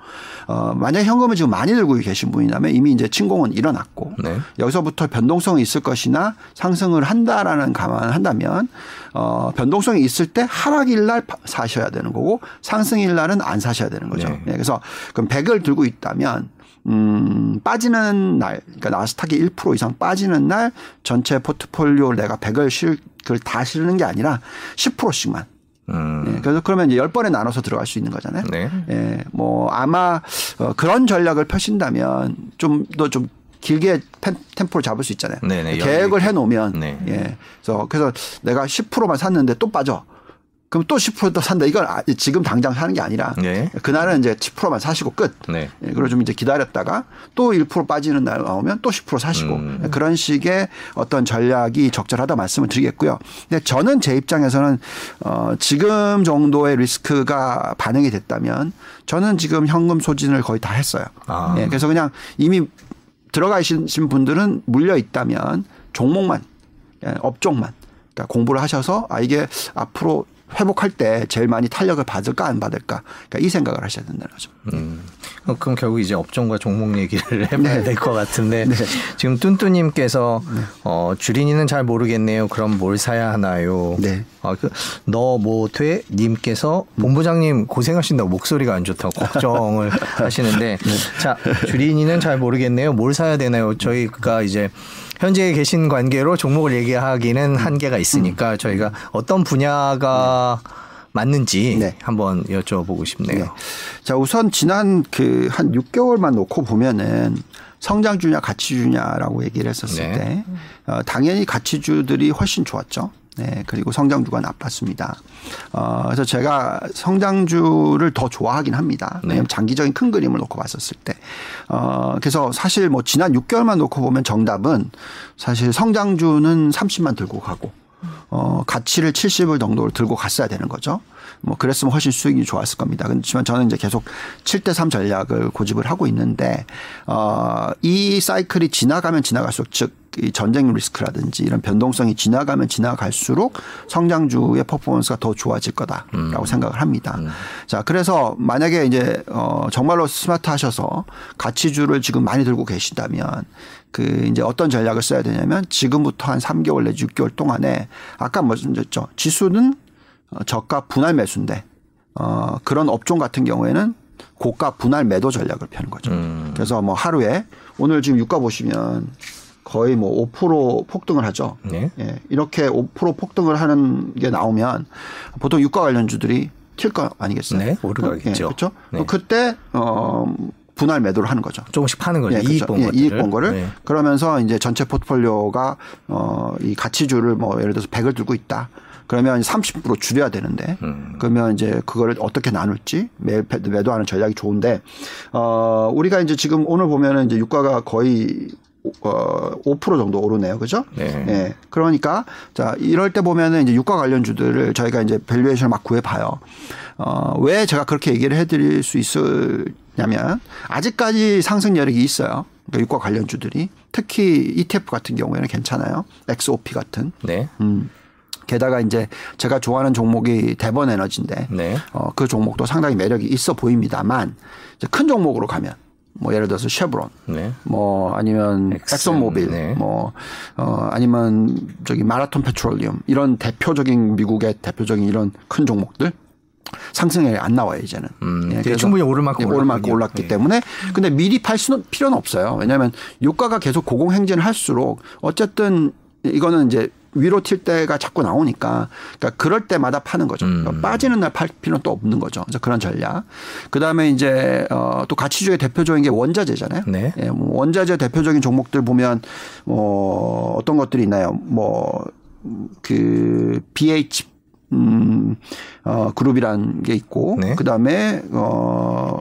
어, 만약에 현금을 지금 많이 들고 계신 분이라면 이미 이제 침공은 일어났고 네. 여기서부터 변동성이 있을 것이나 상승을 한다라는 감안을 한다면 어, 변동성이 있을 때 하락일 날 파- 사셔야 되는 거고 상승일 날은 안 사셔야 되는 거죠. 네. 네, 그래서 그럼 100을 들고 있다면 음, 빠지는 날, 그러니까 나스닥이 1% 이상 빠지는 날 전체 포트폴리오 내가 100을 실, 그걸 다 실는 게 아니라 10%씩만. 음. 예, 그래서 그러면 이제 10번에 나눠서 들어갈 수 있는 거잖아요. 네. 예, 뭐 아마 어, 그런 전략을 펴신다면 좀 더좀 길게 템, 템포를 잡을 수 있잖아요. 네네, 여유 계획을. 해 놓으면 네. 예. 그래서 그래서 내가 10%만 샀는데 또 빠져. 그럼 또 10%더 산다. 이건 아- 지금 당장 사는 게 아니라 네. 그날은 이제 10%만 사시고 끝. 네. 예, 그리고 좀 이제 기다렸다가 또 1% 빠지는 날 나오면 또 10% 사시고 음. 그런 식의 어떤 전략이 적절하다 말씀을 드리겠고요. 근데 저는 제 입장에서는 어 지금 정도의 리스크가 반영이 됐다면 저는 지금 현금 소진을 거의 다 했어요. 아. 예, 그래서 그냥 이미 들어가신 분들은 물려 있다면 종목만 예, 업종만 그러니까 공부를 하셔서 아 이게 앞으로 회복할 때 제일 많이 탄력을 받을까 안 받을까 그러니까 이 생각을 하셔야 된다는 거죠. 음. 어, 그럼 결국 이제 업종과 종목 얘기를 [laughs] 해봐야 네. 될것 같은데 지금 뚠뚜님께서 어, 주린이는 잘 모르겠네요. 그럼 뭘 사야 하나요? 네. 아, 그, 너뭐돼 님께서 본부장님 고생하신다고 목소리가 안 좋다고 걱정을 [laughs] 하시는데 자 주린이는 잘 모르겠네요. 뭘 사야 되나요? 저희가 이제 현재 계신 관계로 종목을 얘기하기는 한계가 있으니까 저희가 어떤 분야가 맞는지 네. 한번 여쭤보고 싶네요. 네. 자, 우선 지난 그 한 6개월만 놓고 보면은 성장 주냐 가치 주냐라고 얘기를 했었을 네. 때 어, 당연히 가치주들이 훨씬 좋았죠. 네. 그리고 성장주가 나빴습니다. 어, 그래서 제가 성장주를 더 좋아하긴 합니다. 네. 왜냐하면 장기적인 큰 그림을 놓고 봤었을 때. 어, 그래서 사실 뭐 지난 6개월만 놓고 보면 정답은 사실 성장주는 30만 들고 가고 어, 가치를 70을 정도로 들고 갔어야 되는 거죠. 뭐 그랬으면 훨씬 수익이 좋았을 겁니다. 그렇지만 저는 이제 계속 7대 3 전략을 고집을 하고 있는데 어, 이 사이클이 지나가면 지나갈수록 즉이 전쟁 리스크라든지 이런 변동성이 지나가면 지나갈수록 성장주의 퍼포먼스가 더 좋아질 거다라고 생각을 합니다. 자, 그래서 만약에 이제 어 정말로 스마트 하셔서 가치주를 지금 많이 들고 계신다면 그 이제 어떤 전략을 써야 되냐면 지금부터 한 3개월 내지 6개월 동안에 아까 말씀드렸죠. 지수는 어, 저가 분할 매수인데 어 그런 업종 같은 경우에는 고가 분할 매도 전략을 펴는 거죠. 그래서 뭐 하루에 오늘 지금 유가 보시면 거의 뭐 5% 폭등을 하죠. 네. 예, 이렇게 5% 폭등을 하는 게 나오면 보통 유가 관련주들이 튈 거 아니겠어요? 네, 오르가겠죠. 예, 그렇죠. 네. 그때 어 분할 매도를 하는 거죠. 조금씩 파는 거죠. 예, 이익 그렇죠. 본 예. 이익 본 거를 네. 그러면서 이제 전체 포트폴리오가 어이 가치주를 뭐 예를 들어서 100을 들고 있다. 그러면 30% 줄여야 되는데 음. 그러면 이제 그거를 어떻게 나눌지 매일 매- 매도하는 전략이 좋은데 어 우리가 이제 지금 오늘 보면은 이제 유가가 거의 어5% 정도 오르네요. 그죠? 네. 예. 그러니까 자, 이럴 때 보면은 이제 유가 관련주들을 저희가 이제 valuation을 막 구해 봐요. 어, 왜 제가 그렇게 얘기를 해 드릴 수 있으냐면 아직까지 상승 여력이 있어요. 그러니까 유가 관련주들이 특히 ETF 같은 경우에는 괜찮아요. XOP 같은. 네. 음. 게다가 이제 제가 좋아하는 종목이 데번 에너지인데 네. 어, 그 종목도 상당히 매력이 있어 보입니다만 큰 종목으로 가면 뭐 예를 들어서 쉐브론, 네. 뭐 아니면 엑슨, 엑슨모빌, 네. 뭐 어, 아니면 저기 마라톤 페트롤리움 이런 대표적인 미국의 대표적인 이런 큰 종목들 상승에 안 나와요 이제는. 음, 예, 충분히 오르막고 예, 오르막고. 올랐기 예. 때문에 근데 미리 팔 수는 필요는 없어요. 왜냐하면 유가가 계속 고공행진을 할수록 어쨌든 이거는 이제 위로 튈 때가 자꾸 나오니까 그러니까 그럴 때마다 파는 거죠. 음. 그러니까 빠지는 날 팔 필요는 또 없는 거죠. 그래서 그런 전략. 그다음에 이제 어또 가치주의 대표적인 게 원자재잖아요. 네. 예, 뭐 원자재 대표적인 종목들 보면 뭐 어떤 것들이 있나요? 뭐 그 BH 음, 어, 그룹이라는 게 있고, 네. 그 다음에, 어,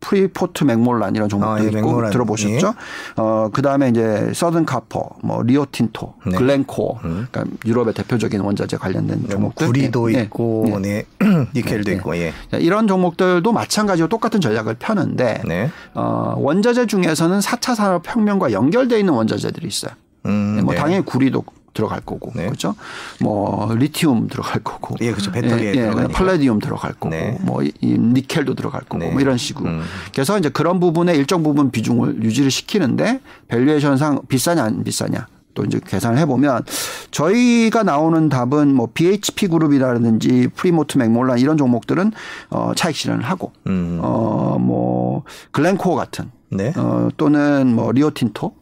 프리포트 맥모란 이런 종목도 아, 예, 있고 맥모란. 들어보셨죠? 예. 어, 그 다음에 이제 서던 코퍼, 뭐 리오틴토, 네. 글렌코어, 그러니까 유럽의 대표적인 원자재 관련된 뭐 종목들. 구리도 예, 있고, 예. 네. [clears throat] 니켈도 네. 있고, 예. 자, 이런 종목들도 마찬가지로 똑같은 전략을 펴는데, 네. 어, 원자재 중에서는 4차 산업 혁명과 연결되어 있는 원자재들이 있어요. 음, 뭐 네. 당연히 구리도 들어갈 거고 네. 그렇죠. 뭐 리튬 들어갈 거고. 예, 그렇죠. 배터리에 예, 예. 팔레디움 들어갈 거고. 네. 뭐 이- 이 니켈도 들어갈 거고. 네. 뭐 이런 식으로. 음. 그래서 이제 그런 부분에 일정 부분 비중을 유지를 시키는데 valuation상 비싸냐 안 비싸냐. 또 이제 계산을 해보면 저희가 나오는 답은 뭐 BHP 그룹이라든지 프리포트 맥모란 이런 종목들은 어 차익 실현을 하고 음. 어뭐 글렌코어 같은 네. 어, 또는 뭐 리오틴토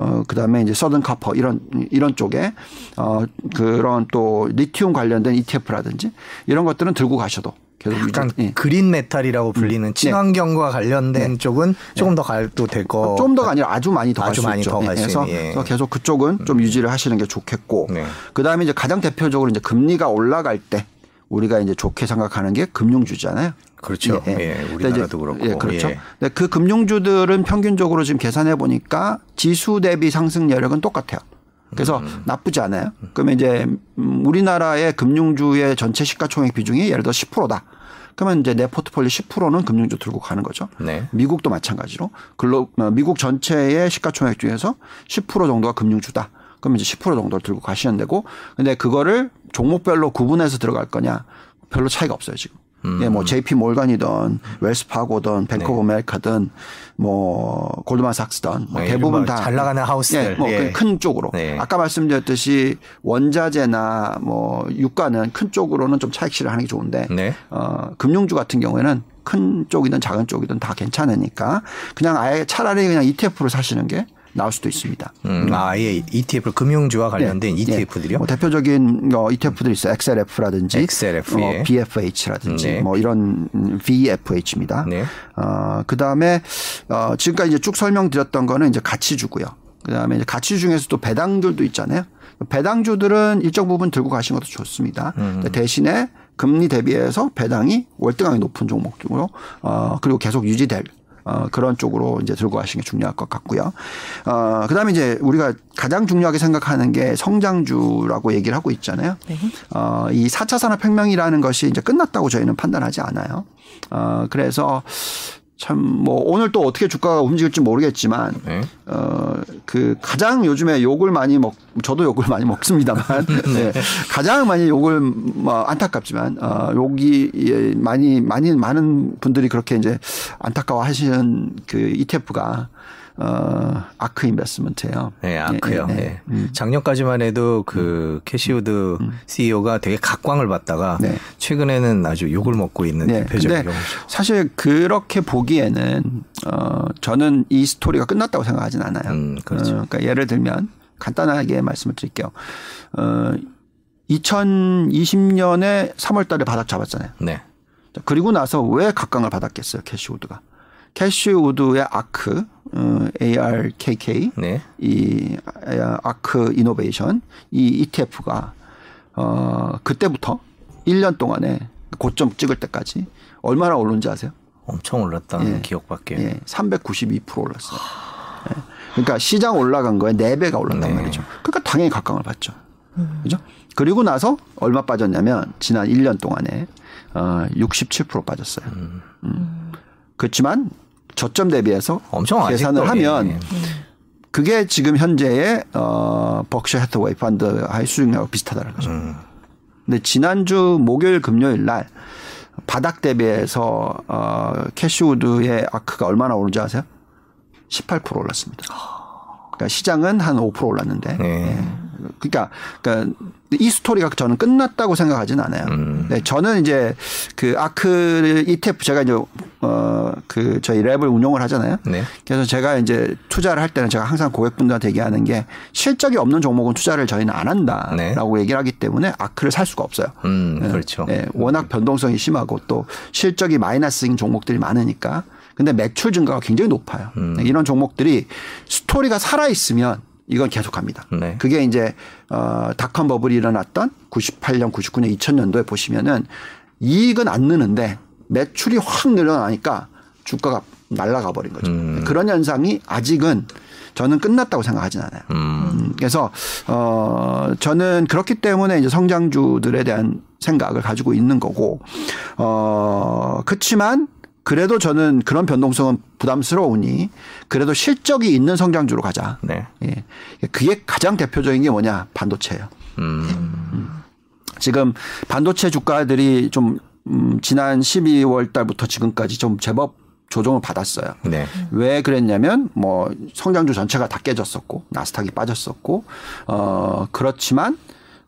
어, 그 다음에 이제 서던 코퍼 이런, 이런 쪽에 어, 그런 또 리튬 관련된 ETF라든지 이런 것들은 들고 가셔도 계속 약간 유지, 예. 그린 메탈이라고 불리는 친환경과 관련된 쪽은 조금 더 가도 될 거. 좀 더가 아니라 아주 많이 더 갈 수 있죠. 더갈수 그래서, 예. 그래서 계속 그쪽은 좀 유지를 하시는 게 좋겠고 네. 그 다음에 이제 가장 대표적으로 이제 금리가 올라갈 때 우리가 이제 좋게 생각하는 게 금융주잖아요. 그렇죠. 예, 근데 우리나라도 이제- 그렇고. 예, 그렇죠. 예. 근데 그 금융주들은 평균적으로 지금 계산해 보니까 지수 대비 상승 여력은 똑같아요. 그래서 음. 나쁘지 않아요. 그러면 이제 음, 우리나라의 금융주의 전체 시가총액 비중이 예를 들어 10%다. 그러면 이제 내 포트폴리오 10%는 금융주 들고 가는 거죠. 네. 미국도 마찬가지로 글로 어, 미국 전체의 시가총액 중에서 10% 정도가 금융주다. 그러면 이제 10% 정도를 들고 가시면 되고, 근데 그거를 종목별로 구분해서 들어갈 거냐 별로 차이가 없어요 지금. 예, 뭐 JP 모건이든 웰스파고든 뱅크 오브 아메리카든 뭐 골드만삭스든 뭐 네, 대부분 뭐다잘 나가는 하우스들. 예, 뭐 예. 큰 쪽으로. 네. 아까 말씀드렸듯이 원자재나 뭐 유가는 큰 쪽으로는 좀 차익 실현하는 게 좋은데 네. 어, 금융주 같은 경우에는 큰 쪽이든 작은 쪽이든 다 괜찮으니까 그냥 아예 차라리 그냥 ETF로 사시는 게 나을 수도 있습니다. 음, 아, 아예 ETF 금융주와 관련된 예, ETF들이요. 예. 뭐 대표적인 어, ETF들이 있어요. XLF라든지 XLF, 예. 어, BFH라든지 네. 뭐 이런 음, VFH입니다. 네. 어, 그다음에 어, 지금까지 이제 쭉 설명드렸던 거는 이제 가치주고요. 그다음에 이제 가치 중에서도 배당들도 있잖아요. 배당주들은 일정 부분 들고 가시는 것도 좋습니다. 음. 대신에 금리 대비해서 배당이 월등하게 높은 종목으로 어, 그리고 계속 유지될 어, 그런 쪽으로 이제 들고 가시는 게 중요할 것 같고요. 어, 그 다음에 이제 우리가 가장 중요하게 생각하는 게 성장주라고 얘기를 하고 있잖아요. 어, 이 4차 산업혁명이라는 것이 이제 끝났다고 저희는 판단하지 않아요. 어, 그래서 참 뭐 오늘 또 어떻게 주가가 움직일지 모르겠지만 네. 어그 가장 요즘에 욕을 많이 먹 저도 욕을 많이 먹습니다만 [laughs] 네. 가장 많이 욕을 뭐 안타깝지만 어 욕이 예, 많이 많이 많은 분들이 그렇게 이제 안타까워하시는 그 ETF가 어 아크 인베스먼트예요. 네, 아크요. 예, 예, 네. 예. 작년까지만 해도 그 캐시우드 CEO가 되게 각광을 받다가 네. 최근에는 아주 욕을 먹고 있는 네. 대표적인 경우죠. 사실 그렇게 보기에는 어 저는 이 스토리가 끝났다고 생각하진 않아요. 음, 그렇죠. 어, 그러니까 예를 들면 간단하게 말씀을 드릴게요. 어 2020년에 3월 달에 바닥 잡았잖아요. 네. 자, 그리고 나서 왜 각광을 받았겠어요, 캐시우드가. 캐시우드의 아크, 어, ARKK, 네. 이 아크 이노베이션, 이 ETF가 어, 그때부터 1년 동안에 고점 찍을 때까지 얼마나 오른지 아세요? 엄청 올랐다는 예. 기억밖에. 예, 392% 올랐어요. 예. 그러니까 시장 올라간 거에 4배가 올랐단 네. 말이죠. 그러니까 당연히 각광을 받죠. 그죠? 그리고 나서 얼마 빠졌냐면 지난 1년 동안에 어, 67% 빠졌어요. 음. 그렇지만 저점 대비해서 엄청 계산을 하면 예. 그게 지금 현재의 어, 버크셔 해서웨이 펀드의 수익률하고 비슷하다는 거죠. 음. 근데 지난주 목요일 금요일 날 바닥 대비해서 어, 캐시우드의 아크가 얼마나 오른지 아세요? 18% 올랐습니다. 그러니까 시장은 한 5% 올랐는데. 네. 예. 그러니까, 그러니까 이 스토리가 저는 끝났다고 생각하진 않아요. 음. 네, 저는 이제 그 아크 ETF 제가 이제 어그 저희 랩을 운용을 하잖아요. 네. 그래서 제가 이제 투자를 할 때는 제가 항상 고객분들한테 얘기하는 게 실적이 없는 종목은 투자를 저희는 안 한다라고 네. 얘기를 하기 때문에 아크를 살 수가 없어요. 음, 네. 그렇죠. 네, 워낙 변동성이 심하고 또 실적이 마이너스인 종목들이 많으니까 근데 매출 증가가 굉장히 높아요. 음. 이런 종목들이 스토리가 살아 있으면 이건 계속합니다. 네. 그게 이제 어 닷컴 버블이 일어났던 98년, 99년, 2000년도에 보시면은 이익은 안 느는데 매출이 확 늘어나니까 주가가 날아가 버린 거죠. 음. 그런 현상이 아직은 저는 끝났다고 생각하진 않아요. 음. 음, 그래서 어 저는 그렇기 때문에 이제 성장주들에 대한 생각을 가지고 있는 거고 어 그렇지만 그래도 저는 그런 변동성은 부담스러우니 그래도 실적이 있는 성장주로 가자. 네. 예. 그게 가장 대표적인 게 뭐냐? 반도체예요. 음. 지금 반도체 주가들이 좀 음, 지난 12월 달부터 지금까지 좀 제법 조정을 받았어요. 네. 왜 그랬냐면 뭐 성장주 전체가 다 깨졌었고 나스닥이 빠졌었고 어 그렇지만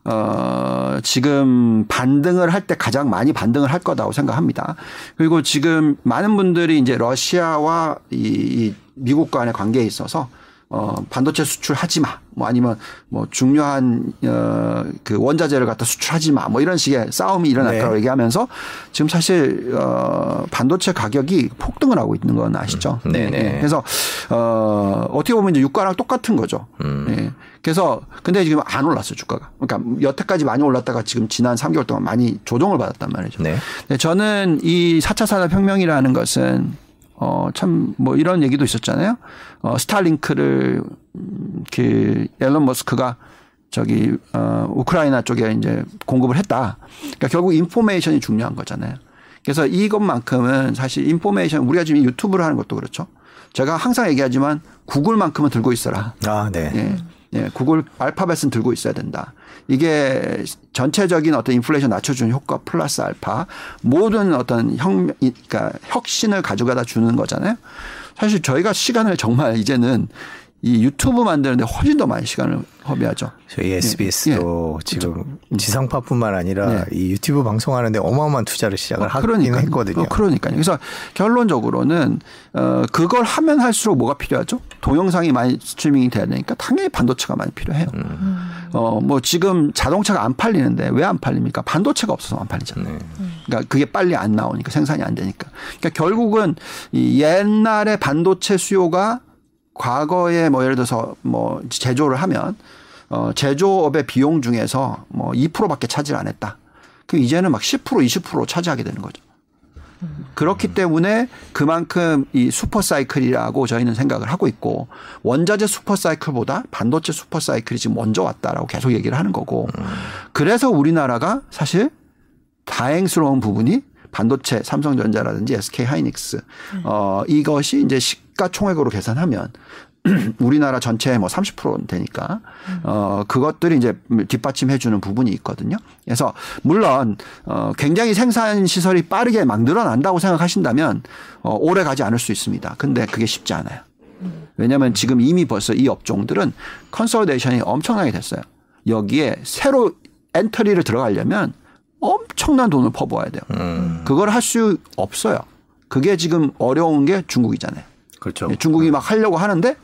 어 지금 반등을 할 때 가장 많이 반등을 할 거다고 생각합니다. 그리고 지금 많은 분들이 이제 러시아와 이, 이 미국 간의 관계에 있어서 어 반도체 수출하지 마. 뭐 아니면 뭐 중요한 어그 원자재를 갖다 수출하지 마. 뭐 이런 식의 싸움이 일어날 네. 거라고 얘기하면서 지금 사실 어 반도체 가격이 폭등을 하고 있는 건 아시죠? 음, 네네. 예. 그래서 어 어떻게 보면 이제 유가랑 똑같은 거죠. 음. 예. 그래서 근데 지금 안 올랐어요 주가가. 그러니까 여태까지 많이 올랐다가 지금 지난 3개월 동안 많이 조정을 받았단 말이죠. 네. 근데 저는 이 4차 산업혁명이라는 것은 어, 참, 뭐 이런 얘기도 있었잖아요. 어, 스타링크를, 음, 그, 일론 머스크가 저기, 어, 우크라이나 쪽에 이제 공급을 했다. 그러니까 결국 information이 중요한 거잖아요. 그래서 이것만큼은 사실 information, 우리가 지금 유튜브를 하는 것도 그렇죠. 제가 항상 얘기하지만 구글만큼은 들고 있어라. 아, 네. 예. 예, 구글 알파벳은 들고 있어야 된다. 이게 전체적인 어떤 인플레이션 낮춰주는 효과 플러스 알파 모든 어떤 혁, 그러니까 혁신을 가져가다 주는 거잖아요. 사실 저희가 시간을 정말 이제는 이 유튜브 만드는데 훨씬 더 많이 시간을 허비하죠. 저희 SBS도 지금 지상파뿐만 아니라 네. 이 유튜브 방송하는데 어마어마한 투자를 시작을 하긴 그러니까 했거든요. 그러니까요. 그래서 결론적으로는 어 그걸 하면 할수록 뭐가 필요하죠? 동영상이 많이 스트리밍이 돼야 되니까 당연히 반도체가 많이 필요해요. 음. 어 뭐 지금 자동차가 안 팔리는데 왜 안 팔립니까? 반도체가 없어서 안 팔리잖아요. 네. 그러니까 그게 빨리 안 나오니까 생산이 안 되니까. 그러니까 결국은 이 옛날에 반도체 수요가 과거에 뭐 예를 들어서 뭐 제조를 하면 어 제조업의 비용 중에서 뭐 2%밖에 차지를 안 했다. 그럼 이제는 막 10% 20% 차지하게 되는 거죠. 그렇기 때문에 그만큼 이 슈퍼 사이클이라고 저희는 생각을 하고 있고 원자재 슈퍼 사이클보다 반도체 슈퍼 사이클이 지금 먼저 왔다라고 계속 얘기를 하는 거고 그래서 우리나라가 사실 다행스러운 부분이 반도체 삼성전자라든지 SK 하이닉스 어 이것이 이제 시 가총액으로 계산하면 [clears throat] 우리나라 전체의 뭐 30%는 되니까 어 그것들이 이제 뒷받침해 주는 부분이 있거든요. 그래서 물론 어 굉장히 생산 시설이 빠르게 막 늘어난다고 생각하신다면 어 오래 가지 않을 수 있습니다. 근데 그게 쉽지 않아요. 왜냐하면 지금 이미 벌써 이 업종들은 consolidation이 엄청나게 됐어요. 여기에 새로 entry를 들어가려면 엄청난 돈을 퍼부어야 돼요. 음. 그걸 할 수 없어요. 그게 지금 어려운 게 중국이잖아요. 그렇죠. 예, 중국이 막 하려고 하는데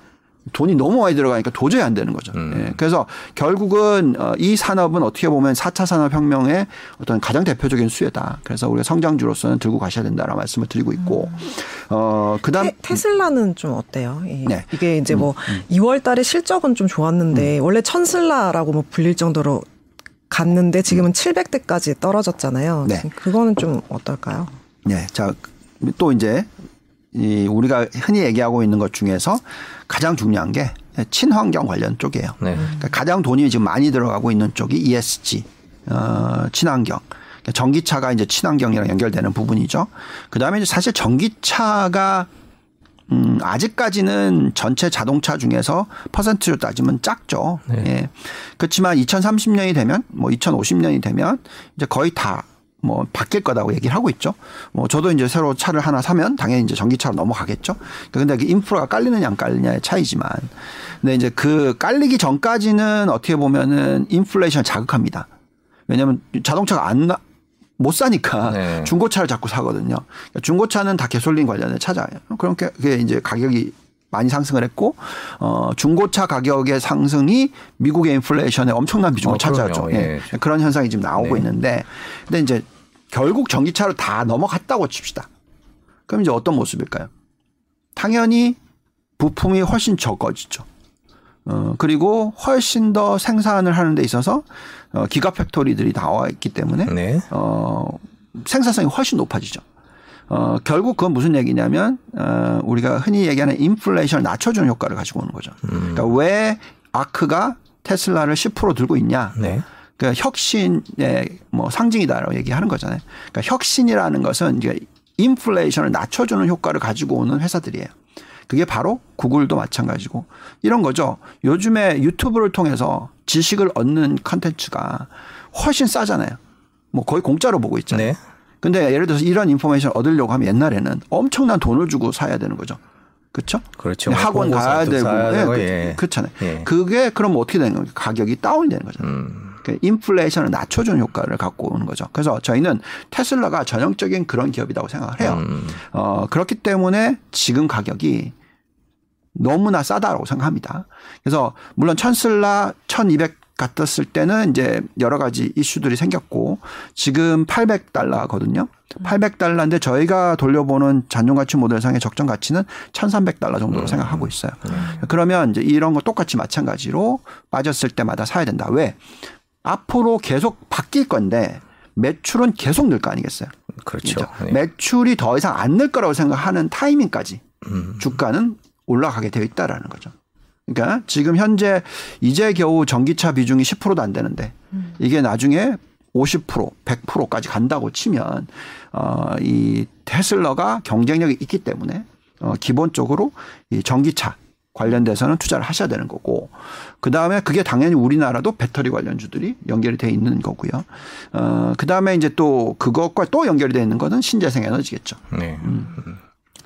돈이 너무 많이 들어가니까 도저히 안 되는 거죠. 음. 예, 그래서 결국은 어, 이 산업은 어떻게 보면 4차 산업혁명의 어떤 가장 대표적인 수혜다. 그래서 우리가 성장주로서는 들고 가셔야 된다라는 말씀을 드리고 있고, 어, 그 다음. 테, 테슬라는 좀 어때요? 이, 네. 게 이제 뭐 2월 달에 실적은 좀 좋았는데 원래 천슬라라고 뭐 불릴 정도로 갔는데 지금은 700대까지 떨어졌잖아요. 네. 그거는 좀 어떨까요? 네. 자, 또 이제 이 우리가 흔히 얘기하고 있는 것 중에서 가장 중요한 게 친환경 관련 쪽이에요. 네. 그러니까 가장 돈이 지금 많이 들어가고 있는 쪽이 ESG, 어, 친환경. 그러니까 전기차가 이제 친환경이랑 연결되는 부분이죠. 그 다음에 이제 사실 전기차가 음, 아직까지는 전체 자동차 중에서 퍼센트로 따지면 작죠. 네. 예. 그렇지만 2030년이 되면 뭐 2050년이 되면 이제 거의 다 뭐 바뀔 거다고 얘기를 하고 있죠. 뭐 저도 이제 새로 차를 하나 사면 당연히 이제 전기차로 넘어가겠죠. 근데 그 인프라가 깔리느냐 안 깔리냐의 차이지만 근데 이제 그 깔리기 전까지는 어떻게 보면은 인플레이션을 자극합니다. 왜냐하면 자동차가 안 나, 못 사니까 네. 중고차를 자꾸 사거든요. 그러니까 중고차는 다 개솔린 관련된 차잖아요. 그렇게 그게 이제 가격이 많이 상승을 했고 어 중고차 가격의 상승이 미국의 인플레이션에 엄청난 비중을 어, 차지하죠. 예. 예. 그런 현상이 지금 나오고 네. 있는데 근데 이제 결국 전기차로 다 넘어갔다고 칩시다. 그럼 이제 어떤 모습일까요? 당연히 부품이 훨씬 적어지죠. 어, 그리고 훨씬 더 생산을 하는 데 있어서 어, giga factory들이 나와 있기 때문에 네. 어, 생산성이 훨씬 높아지죠. 어, 결국 그건 무슨 얘기냐면 어, 우리가 흔히 얘기하는 인플레이션을 낮춰주는 효과를 가지고 오는 거죠. 음. 그러니까 왜 아크가 테슬라를 10% 들고 있냐? 네. 그 혁신의 뭐 상징이다라고 얘기하는 거잖아요. 그러니까 혁신이라는 것은 이제 인플레이션을 낮춰주는 효과를 가지고 오는 회사들이에요. 그게 바로 구글도 마찬가지고 이런 거죠. 요즘에 유튜브를 통해서 지식을 얻는 컨텐츠가 훨씬 싸잖아요. 뭐 거의 공짜로 보고 있잖아요. 네. 근데 예를 들어서 이런 인포메이션 얻으려고 하면 옛날에는 엄청난 돈을 주고 사야 되는 거죠. 그렇죠? 그렇죠. 학원 가야 되고, 네, 되고, 그- 예. 그렇잖아요. 예. 그게 그럼 어떻게 되는 겁니까? 가격이 다운되는 거죠. 음. 그 인플레이션을 낮춰주는 효과를 갖고 오는 거죠. 그래서 저희는 테슬라가 전형적인 그런 기업이라고 생각을 해요. 음. 어, 그렇기 때문에 지금 가격이 너무나 싸다라고 생각합니다. 그래서 물론 천슬라 1200 같았을 때는 이제 여러 가지 이슈들이 생겼고 지금 800달러거든요. 800달러인데 저희가 돌려보는 잔존 가치 모델상의 적정 가치는 1300달러 정도로 생각하고 있어요. 그러면 이제 이런 거 똑같이 마찬가지로 빠졌을 때마다 사야 된다. 왜? 앞으로 계속 바뀔 건데 매출은 계속 늘 거 아니겠어요? 그렇죠. 그죠? 네. 매출이 더 이상 안 늘 거라고 생각하는 타이밍까지 음. 주가는 올라가게 되어 있다라는 거죠. 그러니까 지금 현재 이제 겨우 전기차 비중이 10%도 안 되는데 이게 나중에 50% 100%까지 간다고 치면 어이 테슬라가 경쟁력이 있기 때문에 어 기본적으로 이 전기차 관련돼서는 투자를 하셔야 되는 거고 그 다음에 그게 당연히 우리나라도 배터리 관련주들이 연결이 돼 있는 거고요. 어 그 다음에 이제 또 그것과 또 연결이 돼 있는 거는 신재생 에너지겠죠. 네.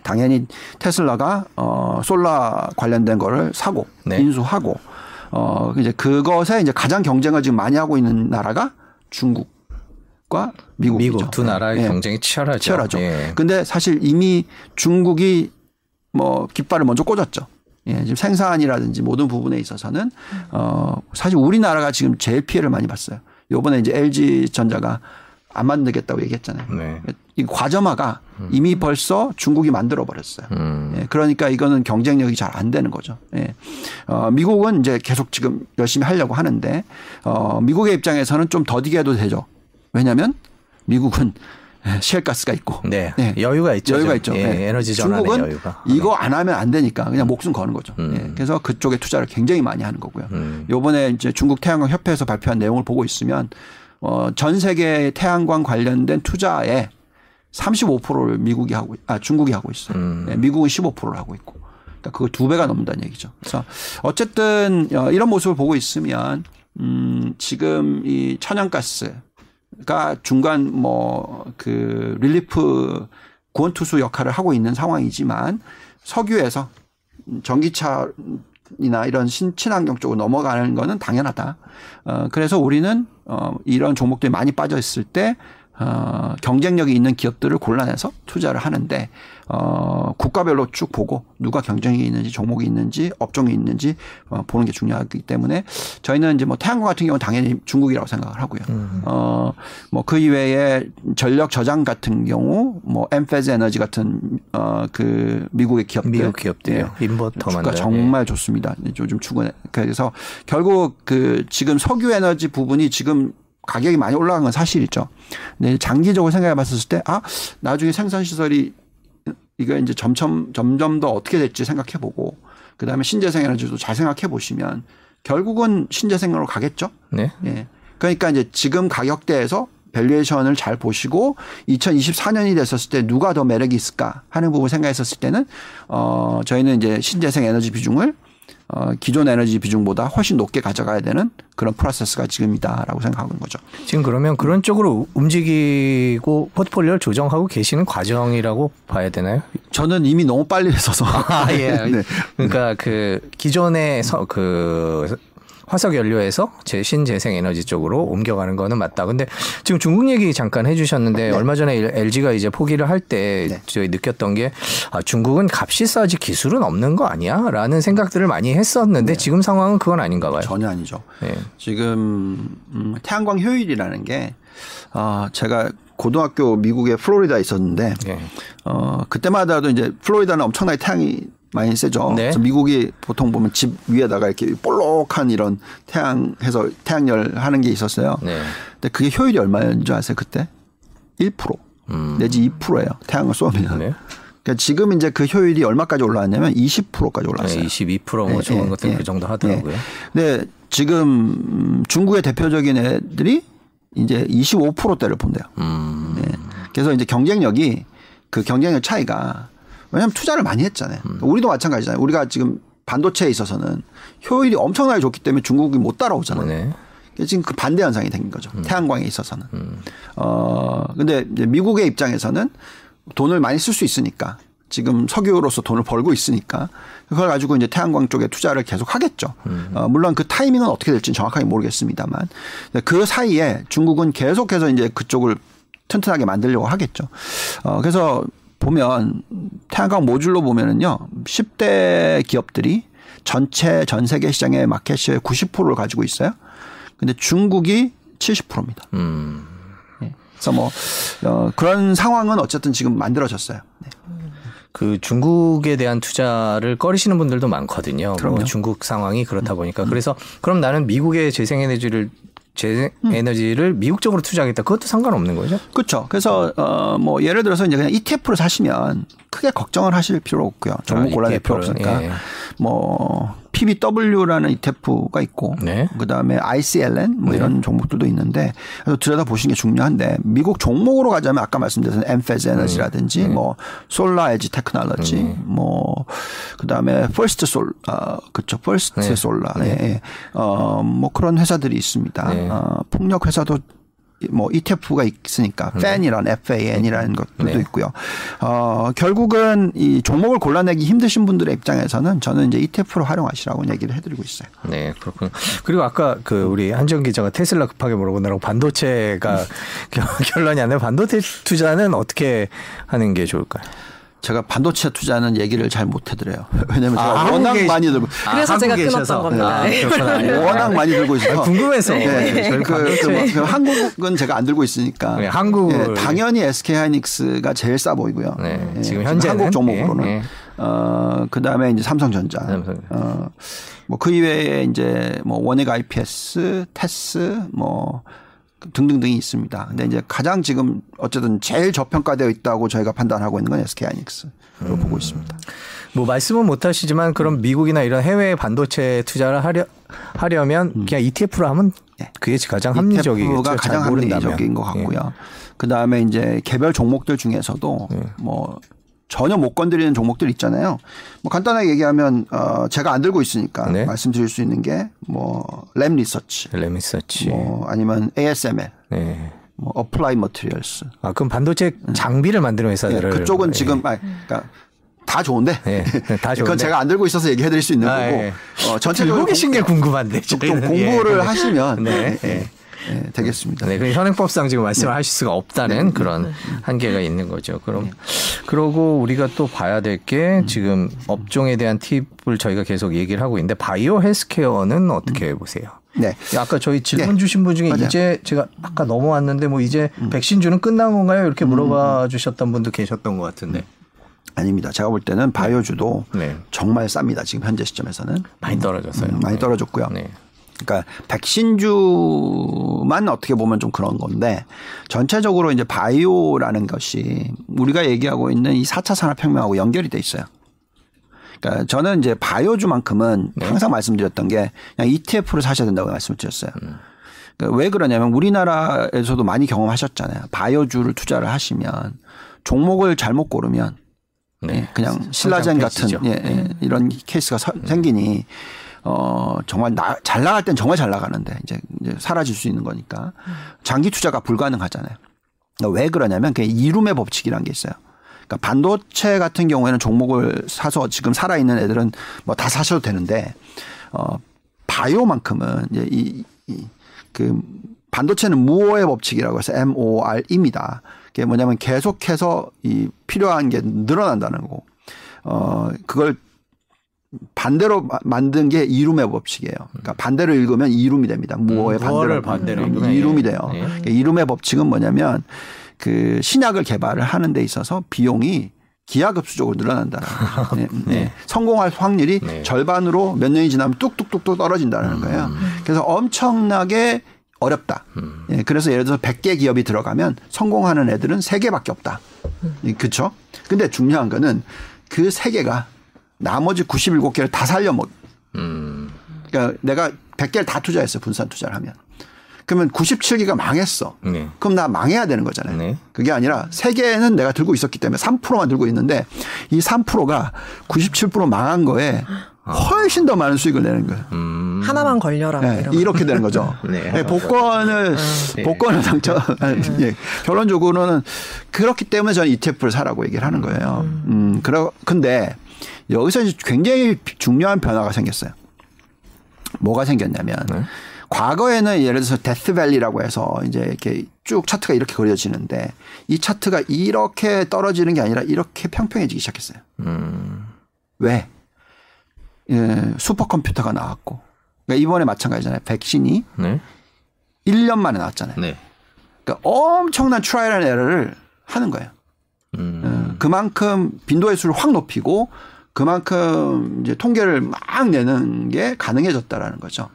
당연히 테슬라가 어 솔라 관련된 거를 사고 네. 인수하고 어 이제 그것에 이제 가장 경쟁을 지금 많이 하고 있는 나라가 중국과 미국이죠. 미국 두 나라의 예. 경쟁이 치열하죠. 치열하죠. 예. 근데 사실 이미 중국이 뭐 깃발을 먼저 꽂았죠. 예, 지금 생산이라든지 모든 부분에 있어서는 어 사실 우리나라가 지금 제일 피해를 많이 봤어요. 요번에 이제 LG 전자가 안 만들겠다고 얘기했잖아요. 네. 이 과점화가 이미 벌써 중국이 만들어 버렸어요. 음. 예, 그러니까 이거는 경쟁력이 잘 안 되는 거죠. 예. 어, 미국은 이제 계속 지금 열심히 하려고 하는데 어, 미국의 입장에서는 좀 더디게도 되죠. 왜냐하면 미국은 [laughs] 예, 셰일가스가 있고 네. 예. 여유가 있죠. 여유가 좀. 있죠. 예, 예. 에너지 전환의 중국은 여유가. 이거 안 하면 안 되니까 그냥 목숨 거는 거죠. 음. 예. 그래서 그쪽에 투자를 굉장히 많이 하는 거고요. 음. 요번에 이제 중국 태양광 협회에서 발표한 내용을 보고 있으면 어, 전 세계 태양광 관련된 투자에 35%를 미국이 하고 아 중국이 하고 있어요. 음. 예, 미국은 15%를 하고 있고. 그러니까 그거 두 배가 넘는다는 얘기죠. 그래서 어쨌든 어, 이런 모습을 보고 있으면 음, 지금 이 천연가스가 중간 뭐 그 릴리프 구원투수 역할을 하고 있는 상황이지만 석유에서 전기차이나 이런 신, 친환경 쪽으로 넘어가는 거는 당연하다. 어, 그래서 우리는 어, 이런 종목들이 많이 빠져 있을 때 어, 경쟁력이 있는 기업들을 골라내서 투자를 하는데 어, 국가별로 쭉 보고 누가 경쟁이 있는지 종목이 있는지 업종이 있는지 어, 보는 게 중요하기 때문에 저희는 이제 뭐 태양광 같은 경우는 당연히 중국이라고 생각을 하고요. 음. 어, 뭐 그 이외에 전력 저장 같은 경우 뭐 엠페즈 에너지 같은 어, 그 미국의 기업들 미국 기업들이요. 인버터 주가. 정말 좋습니다. 요즘 추근 그래서 결국 그 지금 석유 에너지 부분이 지금 가격이 많이 올라간 건 사실이죠. 근데 장기적으로 생각해 봤을 때 아, 나중에 생산 시설이 이거 이제 점점 점점 더 어떻게 될지 생각해 보고 그 다음에 신재생 에너지도 잘 생각해 보시면 결국은 신재생으로 가겠죠. 네. 예. 그러니까 이제 지금 가격대에서 valuation을 잘 보시고 2024년이 됐었을 때 누가 더 매력이 있을까 하는 부분 을 생각했었을 때는 어 저희는 이제 신재생 에너지 비중을 어, 기존 에너지 비중보다 훨씬 높게 가져가야 되는 그런 프로세스가 지금이다라고 생각하는 거죠. 지금 그러면 그런 쪽으로 움직이고 포트폴리오를 조정하고 계시는 과정이라고 봐야 되나요? 저는 이미 너무 빨리 했어서. 아, 예. [laughs] 네. 그러니까 그 기존의 서, 그 화석 연료에서 제 신재생 에너지 쪽으로 옮겨가는 거는 맞다. 근데 지금 중국 얘기 잠깐 해주셨는데 네. 얼마 전에 LG가 이제 포기를 할때 네. 저희 느꼈던 게 아, 중국은 값이 싸지 기술은 없는 거 아니야?라는 생각들을 많이 했었는데 지금 상황은 그건 아닌가 봐요. 전혀 아니죠. 네. 지금 음, 태양광 효율이라는 게 어, 제가 고등학교 미국의 플로리다에 있었는데 네. 어, 그때마다도 이제 플로리다는 엄청나게 태양이 많이 세죠. 네. 그래서 미국이 보통 보면 집 위에다가 이렇게 볼록한 이런 태양해서 태양열 하는 게 있었어요. 네. 근데 그게 효율이 얼마였는 줄 아세요? 그때 1% 내지 2%예요. 태양을 쏘면. 음. 네. 그러니까 지금 이제 그 효율이 얼마까지 올라왔냐면 20%까지 올라왔어요. 네, 22%뭐 예, 좋은 예, 것들 예. 그 정도 하더라고요. 예. 근데 지금 음, 중국의 대표적인 애들이 이제 25%대를 본대요. 음. 네. 그래서 이제 경쟁력이 그 경쟁력 차이가 왜냐하면 투자를 많이 했잖아요. 음. 우리도 마찬가지잖아요. 우리가 지금 반도체에 있어서는 효율이 엄청나게 좋기 때문에 중국이 못 따라오잖아요. 네. 지금 그 반대 현상이 생긴 거죠. 음. 태양광에 있어서는. 어, 근데 이제 미국의 입장에서는 돈을 많이 쓸 수 있으니까 지금 석유로서 돈을 벌고 있으니까 그걸 가지고 이제 태양광 쪽에 투자를 계속 하겠죠. 어, 물론 그 타이밍은 어떻게 될지는 정확하게 모르겠습니다만 그 사이에 중국은 계속해서 이제 그쪽을 튼튼하게 만들려고 하겠죠. 어, 그래서 보면 태양광 모듈로 보면은요 10대 기업들이 전체 전 세계 시장의 마켓시의 90%를 가지고 있어요. 근데 중국이 70%입니다. 음. 그래서 뭐 어, 그런 상황은 어쨌든 지금 만들어졌어요. 네. 그 중국에 대한 투자를 꺼리시는 분들도 많거든요. 뭐 그럼요. 음. 중국 상황이 그렇다 보니까 그래서 그럼 나는 미국의 재생에너지를 재생 음. 에너지를 미국 쪽으로 투자하겠다. 그것도 상관없는 거죠? 그렇죠. 그래서 어 뭐 예를 들어서 이제 그냥 ETF를 사시면 크게 걱정을 하실 필요 없고요. 종목 아, 골라낼 필요 를, 없으니까 예. 뭐 PBW라는 ETF가 있고 네. 그다음에 ICLN 뭐 네. 이런 종목들도 있는데 들여다 보시는 게 중요한데 미국 종목으로 가자면 아까 말씀드린 Enphase Energy라든지 음. 뭐 SolarEdge Technology 뭐 그다음에 First Sol 아, 그렇죠. First 네. Solar 예. 예. 어 뭐 그런 회사들이 있습니다. 네. 어, 폭력 회사도 뭐 ETF가 있으니까 FAN이라는 FAN이라는 것들도 네. 있고요. 어 결국은 이 종목을 골라내기 힘드신 분들의 입장에서는 저는 이제 ETF로 활용하시라고 얘기를 해드리고 있어요. 네, 그렇군요. 그리고 아까 그 우리 한정 기자가 테슬라 급하게 물어보느라고 반도체가 [laughs] 결- 결론이 안 나요. 반도체 투자는 어떻게 하는 게 좋을까요? 제가 반도체 투자는 얘기를 잘 못 해드려요. [laughs] 왜냐면 제가 아, 워낙 많이 들고 그래서 제가 한국에 끊었던 계셔서. 겁니다. 아, 네. 워낙 많이 들고 있어서 아, 궁금해서. 네. 저희 그. 그, 뭐, 그 한국은 제가 안 들고 있으니까 네, 한국을- 예, 당연히 SK 하이닉스가 제일 싸 보이고요. 네, 예, 지금 현재는. 한국 종목으로는 예, 예. 어 그 다음에 이제 삼성전자, 삼성전자. 어 뭐 그 이외에 이제 뭐 원액 IPS, 테스 뭐 등등등이 있습니다. 근데 이제 가장 지금 어쨌든 제일 저평가되어 있다고 저희가 판단하고 있는 건 SK 하이닉스로 음. 보고 있습니다. 뭐 말씀은 못 하시지만 그럼 미국이나 이런 해외 반도체 투자를 하려 하려면 그냥 ETF로 하면 네. 그게 가장 합리적이겠죠. ETF가 잘 가장. 합리적인 것 예. 같고요. 그 다음에 이제 개별 종목들 중에서도 뭐 전혀 못 건드리는 종목들 있잖아요. 뭐 간단하게 얘기하면 어 제가 안 들고 있으니까 네. 말씀드릴 수 있는 게 뭐 Lam Research. 뭐 아니면 ASML, 네. 뭐 Applied Materials. 아 그럼 반도체 장비를 만드는 예, 회사들을 그쪽은 예. 지금 아 그러니까 다 좋은데 예, 다 좋은데. 그건 제가 안 들고 있어서 얘기해 드릴 수 있는 아, 거고 예. 어, 전체적으로 들고 계신 게 궁금한데 좀. 공부를 예. 하시면 네. 예, 예. 예, 되겠습니다. 네, 그 현행법상 지금 말씀을 하실 수가 없다는 네. 그런 한계가 있는 거죠. 그럼 그러고 우리가 또 봐야 될 게 지금 업종에 대한 팁을 저희가 계속 얘기를 하고 있는데 바이오 헬스케어는 어떻게 보세요? 네. 아까 저희 질문 네. 주신 분 중에 맞아요. 음. 이제 제가 아까 넘어왔는데 뭐 이제 백신 주는 끝난 건가요? 이렇게 물어봐 주셨던 분도 계셨던 것 같은데. 아닙니다. 제가 볼 때는 바이오주도 네. 정말 쌉니다. 지금 현재 시점에서는 많이 떨어졌어요. 음, 많이 떨어졌고요. 네. 그러니까 백신주만 어떻게 보면 좀 그런 건데 전체적으로 이제 바이오라는 것이 우리가 얘기하고 있는 이 4차 산업혁명하고 연결이 돼 있어요. 그러니까 저는 이제 바이오주만큼은 네. 항상 말씀드렸던 게 그냥 ETF를 사셔야 된다고 말씀을 드렸어요. 그러니까 왜 그러냐면 우리나라에서도 많이 경험하셨잖아요. 바이오주를 투자를 하시면 종목을 잘못 고르면 네. 예, 그냥 신라젠 같은 예. 예, 이런 케이스가 서- 생기니 어 정말 나, 잘 나갈 땐 정말 잘 나가는데 이제, 이제 사라질 수 있는 거니까 장기 투자가 불가능하잖아요. 그러니까 왜 그러냐면 그게 이룸의 법칙이라는 게 있어요. 그러니까 반도체 같은 경우에는 종목을 사서 지금 살아 있는 애들은 뭐 다 사셔도 되는데 어 바이오만큼은 이제 이, 이, 그 반도체는 무오의 법칙이라고 해서 MOR입니다. 그게 뭐냐면 계속해서 이 필요한 게 늘어난다는 거고 어 그걸 반대로 마- 만든 게 이룸의 법칙이에요. 그러니까 반대로 읽으면 이룸이 됩니다. 무어의 음, 반대로, 반대로 읽으면 이룸이 예. 돼요. 예. 그러니까 이룸의 법칙은 뭐냐면 그 신약을 개발을 하는 데 있어서 비용이 기하급수적으로 늘어난다는 거죠. [laughs] 네. 네. 성공할 확률이 네. 절반으로 몇 년이 지나면 뚝뚝뚝뚝 떨어진다는 음. 거예요. 그래서 엄청나게 어렵다. 예, 그래서 예를 들어서 100개 기업이 들어가면 성공하는 애들은 3개밖에 없다. 예, 그렇죠? 근데 중요한 거는 그 3개가 나머지 97개를 다 살려 먹. 음. 그러니까 내가 100개를 다 투자했어. 분산 투자를 하면. 그러면 97개가 망했어. 네. 그럼 나 망해야 되는 거잖아요. 네. 그게 아니라 세 개는 내가 들고 있었기 때문에 3%만 들고 있는데 이 3%가 97% 망한 거에 훨씬 더 많은 수익을 내는 거예요. 음. 하나만 걸려라. 뭐 네. 이렇게 되는 거죠. [laughs] 네. 네, 복권을 네. 복권을 당첨. 예, 결론적으로는 그렇기 때문에 저는 ETF를 사라고 얘기를 하는 거예요. 음, 그러 근데 여기서 이제 굉장히 중요한 변화가 생겼어요. 뭐가 생겼냐면 네. 과거에는 예를 들어서 데스밸리라고 해서 이제 이렇게 쭉 차트가 이렇게 그려지는데 이 차트가 이렇게 떨어지는 게 아니라 이렇게 평평해지기 시작했어요. 음. 왜? 예, 슈퍼컴퓨터가 나왔고. 그러니까 이번에 마찬가지잖아요. 백신이 네. 1년 만에 나왔잖아요. 네. 그러니까 엄청난 trial and error를 하는 거예요. 음. 음, 그만큼 빈도의 수를 확 높이고 그만큼 이제 통계를 막 내는 게 가능해졌다라는 거죠.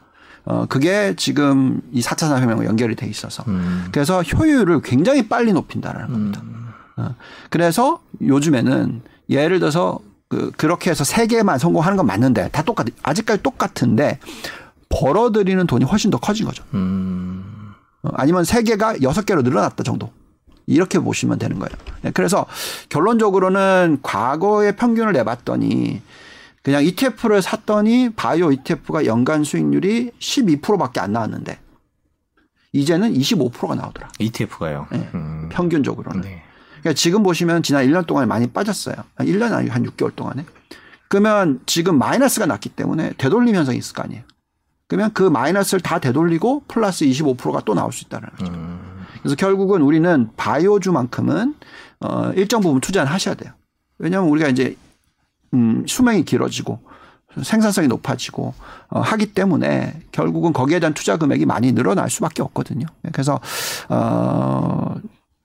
어, 그게 지금 이 4차 산업혁명과 연결이 돼 있어서. 음. 그래서 효율을 굉장히 빨리 높인다라는 겁니다. 어, 그래서 요즘에는 예를 들어서 그, 그렇게 해서 세 개만 성공하는 건 맞는데 다 똑같, 아직까지 똑같은데 벌어들이는 돈이 훨씬 더 커진 거죠. 음. 어, 아니면 세 개가 여섯 개로 늘어났다 정도. 이렇게 보시면 되는 거예요. 네, 그래서 결론적으로는 과거의 평균을 내봤더니 그냥 ETF를 샀더니 바이오 ETF가 연간 수익률이 12%밖에 안 나왔는데 이제는 25%가 나오더라. ETF가요. 네, 음. 평균적으로는. 네. 그러니까 지금 보시면 지난 1년 동안에 많이 빠졌어요. 1년 아니고 한 6개월 동안에. 그러면 지금 마이너스가 났기 때문에 되돌림 현상이 있을 거 아니에요. 그러면 그 마이너스를 다 되돌리고 플러스 25%가 또 나올 수 있다는 거죠. 음. 그래서 결국은 우리는 바이오주만큼은 어 일정 부분 투자는 하셔야 돼요. 왜냐하면 우리가 이제 음 수명이 길어지고 생산성이 높아지고 어 하기 때문에 결국은 거기에 대한 투자 금액이 많이 늘어날 수밖에 없거든요. 그래서 어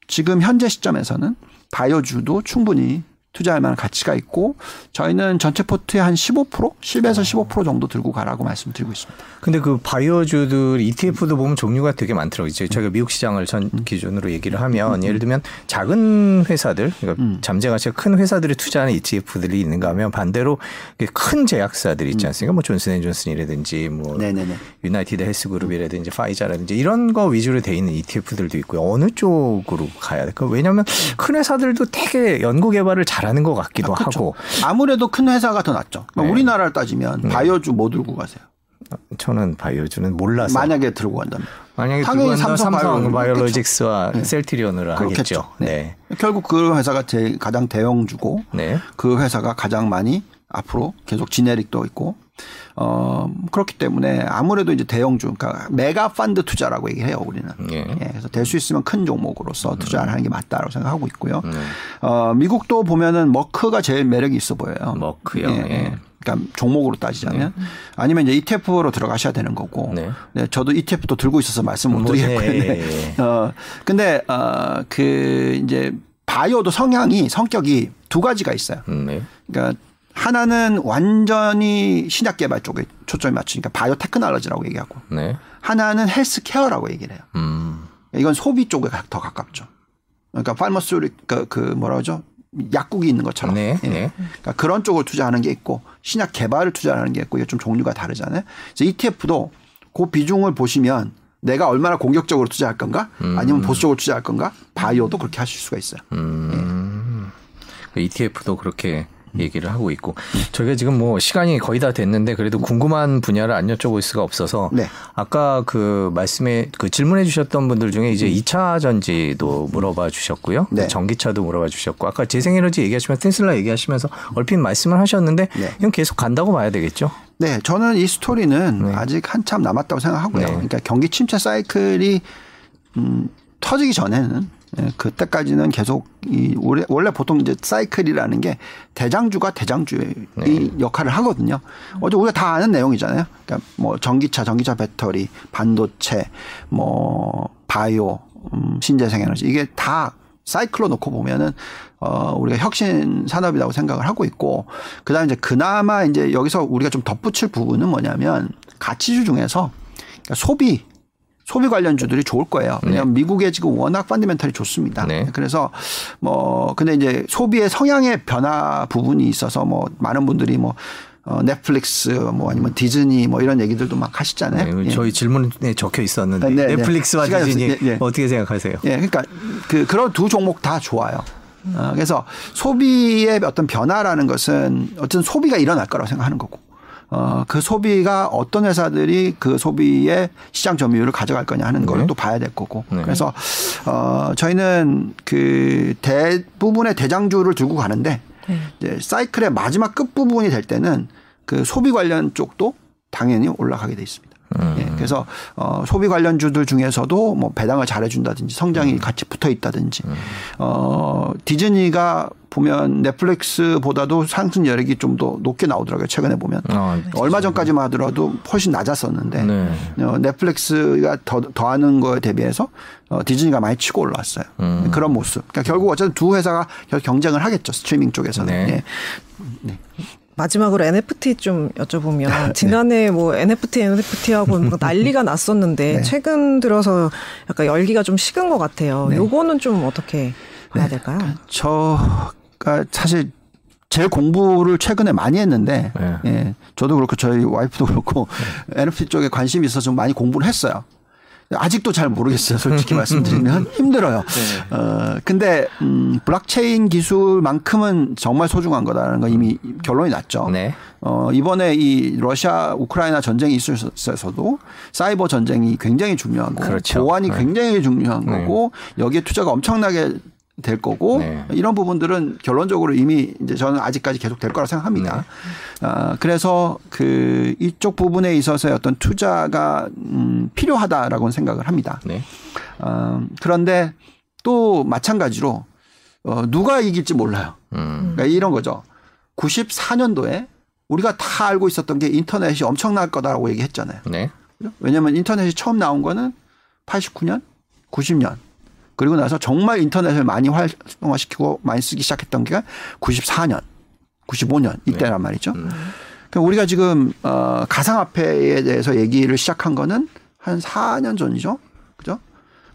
지금 현재 시점에서는 바이오주도 충분히 투자할 만한 가치가 있고 저희는 전체 포트의 한 15% 10에서 15% 정도 들고 가라고 말씀드리고 있습니다. 근데 그 바이오주들 ETF도 보면 종류가 되게 많더라고요. 이제 저희가 미국 시장을 전 기준으로 얘기를 하면 예를 들면 작은 회사들, 그러니까 음. 잠재 가치가 큰 회사들이 투자하는 ETF들이 있는가 하면 반대로 큰 제약사들이 있지 않습니까? 뭐 존슨앤존슨이라든지 뭐 네네네. UnitedHealth Group이라든지 Pfizer라든지 이런 거 위주로 돼 있는 ETF들도 있고요. 어느 쪽으로 가야 될까? 왜냐하면 큰 회사들도 되게 연구 개발을 잘 하는 것 같기도 아. 하고 아무래도 큰 회사가 더 낫죠. 네. 우리나라를 따지면 바이오주 뭐 들고 가세요? 저는 바이오주는 몰라서 만약에 들고 간다면. 만약에 당연히 두번다 삼성 삼성 바이오- 바이오로직스와 네. 셀트리온으로 하겠죠. 그렇겠죠. 네. 결국 그 회사가 제 가장 대형주고 네. 그 회사가 가장 많이 앞으로 계속 지네릭도 있고 어 그렇기 때문에 아무래도 이제 대형주 그러니까 메가 펀드 투자라고 얘기해요 우리는. 예. 예, 그래서 될 수 있으면 큰 종목으로서 투자를 하는 게 맞다고 생각하고 있고요. 네. 어 미국도 보면은 머크가 제일 매력이 있어 보여요. 머크요. 예, 예. 예. 그러니까 종목으로 따지자면 아니면 이제 ETF로 들어가셔야 되는 거고. 네. 네, 저도 ETF도 들고 있어서 말씀 못 뭐, 드리겠고요. 예, 네. 예. [laughs] 어 근데 어 그 이제 바이오도 성향이 성격이 두 가지가 있어요. 음, 네. 그러니까 하나는 완전히 신약 개발 쪽에 초점이 맞추니까 biotechnology라고 얘기하고 네. 하나는 healthcare라고 얘기를 해요. 음. 이건 소비 쪽에 가- 더 가깝죠. 그러니까 pharmacy 그, 그 뭐라 그러죠? 약국이 있는 것처럼. 네, 예. 네. 그러니까 그런 쪽을 투자하는 게 있고 신약 개발을 투자하는 게 있고 이게 좀 종류가 다르잖아요. 그래서 ETF도 그 비중을 보시면 내가 얼마나 공격적으로 투자할 건가 아니면 보수적으로 투자할 건가 바이오도 그렇게 하실 수가 있어요. 음. ETF도 그렇게 얘기를 하고 있고 저희가 지금 뭐 시간이 거의 다 됐는데 그래도 궁금한 분야를 안 여쭤볼 수가 없어서 네. 아까 그 말씀에 그 질문해 주셨던 분들 중에 이제 2차 전지도 물어봐 주셨고요. 네. 전기차도 물어봐 주셨고 아까 재생에너지 얘기하시면서 테슬라 얘기하시면서 얼핏 말씀을 하셨는데 네. 이건 계속 간다고 봐야 되겠죠. 네, 저는 이 스토리는 네. 아직 한참 남았다고 생각하고요. 네. 그러니까 경기 침체 사이클이 음, 터지기 전에는 예, 그때까지는 계속 이 원래, 원래 보통 이제 사이클이라는 게 대장주가 대장주의 이 역할을 하거든요. 어제 우리가 다 아는 내용이잖아요. 그러니까 뭐 전기차, 전기차 배터리, 반도체, 뭐 바이오, 음, 신재생에너지 이게 다 사이클로 놓고 보면은 어 우리가 혁신 산업이라고 생각을 하고 있고 그다음에 이제 그나마 이제 여기서 우리가 좀 덧붙일 부분은 뭐냐면 가치주 중에서 그러니까 소비 소비 관련주들이 좋을 거예요. 왜냐하면 미국에 지금 워낙 펀디멘털이 좋습니다. 네. 그래서 뭐 근데 이제 소비의 성향의 변화 부분이 있어서 뭐 많은 분들이 뭐 어, 넷플릭스 뭐 아니면 디즈니 뭐 이런 얘기들도 막 하시잖아요. 네, 예. 저희 질문에 적혀 있었는데 네, 네. 넷플릭스와 시간이 디즈니 없- 예, 예. 어떻게 생각하세요? 예, 그러니까 그 그런 두 종목 다 좋아요. 어, 그래서 소비의 어떤 변화라는 것은 어쨌든 소비가 일어날 거라고 생각하는 거고. 어, 그 소비가 어떤 회사들이 그 소비의 시장 점유율을 가져갈 거냐 하는 걸 네. 또 봐야 될 거고. 네. 그래서 어, 저희는 그 대부분의 대장주를 들고 가는데 네. 이제 사이클의 마지막 끝 부분이 될 때는 그 소비 관련 쪽도 당연히 올라가게 돼 있습니다. 음. 예, 그래서 어, 소비 관련주들 중에서도 뭐 배당을 잘해준다든지 음. 성장이 같이 붙어 있다든지 어, 디즈니가 보면 넷플릭스보다도 상승 여력이 좀 더 높게 나오더라고요. 최근에 보면 아, 얼마 전까지만 하더라도 훨씬 낮았었는데 네. 어, 넷플릭스가 더 더하는 거에 대비해서 어, 디즈니가 많이 치고 올라왔어요. 음. 그런 모습. 그러니까 결국 어쨌든 두 회사가 결국 경쟁을 하겠죠. 스트리밍 쪽에서는. 네. 예. 마지막으로 NFT 좀 여쭤보면 지난해 뭐 NFT NFT하고 뭐 [laughs] 난리가 났었는데 네. 최근 들어서 약간 열기가 좀 식은 것 같아요. 네. 요거는 좀 어떻게 봐야 될까요? 저가 사실 제 공부를 최근에 많이 했는데 네. 예, 저도 그렇고 저희 와이프도 그렇고 NFT 쪽에 관심이 있어서 좀 많이 공부를 했어요. 아직도 잘 모르겠어요. 솔직히 [laughs] 말씀드리면 힘들어요. 어, 근데 음, 블록체인 기술만큼은 정말 소중한 거다라는 건 이미 결론이 났죠. 네. 어, 이번에 이 러시아 우크라이나 전쟁이 있어서도 사이버 전쟁이 굉장히 중요하고 그렇죠. 보안이 네. 굉장히 중요한 네. 거고 여기에 투자가 엄청나게 될 거고 네. 이런 부분들은 결론적으로 이미 이제 저는 아직까지 계속 될 거라고 생각합니다. 네. 아, 그래서 그 이쪽 부분에 있어서의 어떤 투자가 음, 필요하다라고는 생각을 합니다. 네. 어, 그런데 또 마찬가지로 어, 누가 이길지 몰라요. 음. 그러니까 이런 거죠. 94년도에 우리가 다 알고 있었던 게 인터넷이 엄청날 거다라고 얘기했잖아요. 네. 왜냐하면 인터넷이 처음 나온 거는 89년, 90년. 그리고 나서 정말 인터넷을 많이 활성화시키고 많이 쓰기 시작했던 게 94년, 95년 이때란 말이죠. 그러니까 우리가 지금 어 가상화폐에 대해서 얘기를 시작한 거는 한 4년 전이죠. 그죠?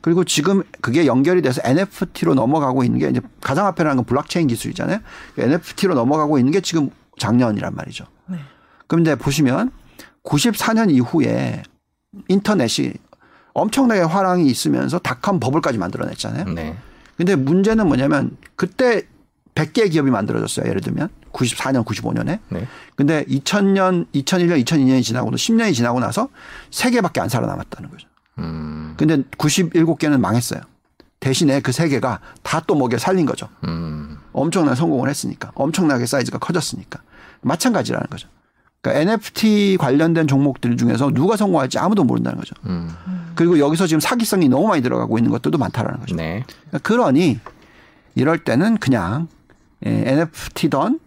그리고 지금 그게 연결이 돼서 NFT로 넘어가고 있는 게 이제 가상화폐라는 건 블록체인 기술이잖아요. NFT로 넘어가고 있는 게 지금 작년이란 말이죠. 네. 그런데 보시면 94년 이후에 인터넷이 엄청나게 화랑이 있으면서 닷컴 버블까지 만들어냈잖아요. 네. 근데 문제는 뭐냐면 그때 100개의 기업이 만들어졌어요. 예를 들면 94년, 95년에. 네. 근데 2000년, 2001년, 2002년이 지나고 또 10년이 지나고 나서 3개밖에 안 살아남았다는 거죠. 음. 근데 97개는 망했어요. 대신에 그 3개가 다 또 먹여 살린 거죠. 음. 엄청난 성공을 했으니까. 엄청나게 사이즈가 커졌으니까. 마찬가지라는 거죠. 그러니까 NFT 관련된 종목들 중에서 누가 성공할지 아무도 모른다는 거죠. 음. 그리고 여기서 지금 사기성이 너무 많이 들어가고 있는 것들도 많다라는 거죠. 네. 그러니까 그러니 이럴 때는 그냥 예, NFT던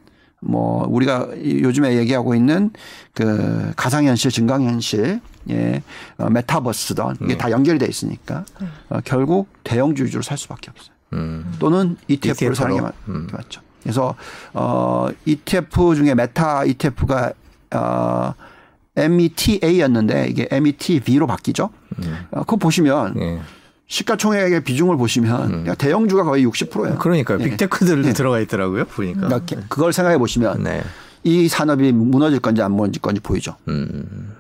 뭐 우리가 이- 요즘에 얘기하고 있는 그 가상현실, 증강현실, 예, 어, 메타버스던 이게 네. 다 연결이 돼 있으니까 어, 결국 대형주 위주로 살 수밖에 없어요. 음. 또는 ETF를 ETF 로. 사는 게 맞, 음. 맞죠. 그래서 어 ETF 중에 메타 ETF가 어 META였는데 이게 METV로 바뀌죠. 어, 그거 보시면 예. 시가총액의 비중을 보시면 그냥 대형주가 거의 60%예요. 그러니까요. 예. 빅테크들도 들어가 있더라고요. 보니까. 그러니까 그걸 생각해 보시면 네. 이 산업이 무너질 건지 안 무너질 건지 보이죠. 음.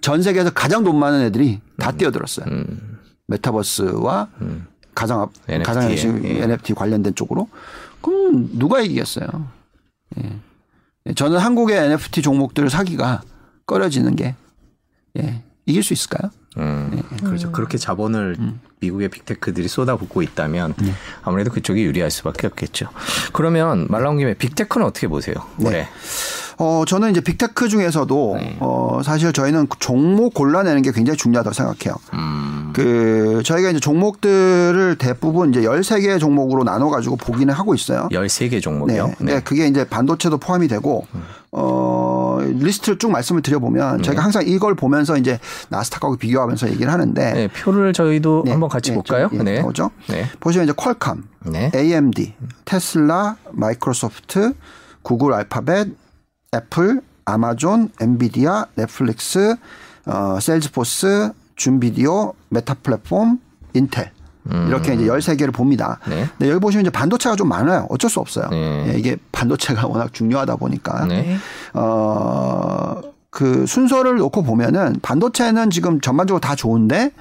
전 세계에서 가장 돈 많은 애들이 다 뛰어들었어요. 음. 메타버스와 가상 예. NFT 관련된 쪽으로 그럼 누가 이기겠어요? 예. 저는 한국의 NFT 종목들을 사기가 꺼려지는 게 예. 이길 수 있을까요? 음, 그렇죠. 그렇게 자본을 미국의 빅테크들이 쏟아붓고 있다면 아무래도 그쪽이 유리할 수밖에 없겠죠. 그러면 말 나온 김에 big tech는 어떻게 보세요? 올해? 어, 저는 이제 big tech 중에서도 네. 어, 사실 저희는 종목 골라내는 게 굉장히 중요하다고 생각해요. 음, 그 저희가 이제 종목들을 대부분 이제 13개 종목으로 나눠 가지고 보기는 하고 있어요. 13개 종목이요? 네. 근데 그게 이제 반도체도 포함이 되고 어 리스트를 쭉 말씀을 드려보면 저희가 항상 이걸 보면서 이제 나스닥하고 비교하면서 얘기를 하는데 네, 표를 저희도 네. 한번 같이 네, 볼까요? 저- 예? 네. 보시면 이제 Qualcomm, 네. AMD, Tesla, Microsoft, Google Alphabet, Apple, Amazon, Nvidia, Netflix, 어, Salesforce, Zoom Video, Meta Platform, Intel. 이렇게 이제 13개를 봅니다. 음. 네. 근데 여기 보시면 이제 반도체가 좀 많아요. 어쩔 수 없어요. 네. 예, 이게 반도체가 [laughs] 워낙 중요하다 보니까. 네. 어, 그 순서를 놓고 보면은 반도체는 지금 전반적으로 다 좋은데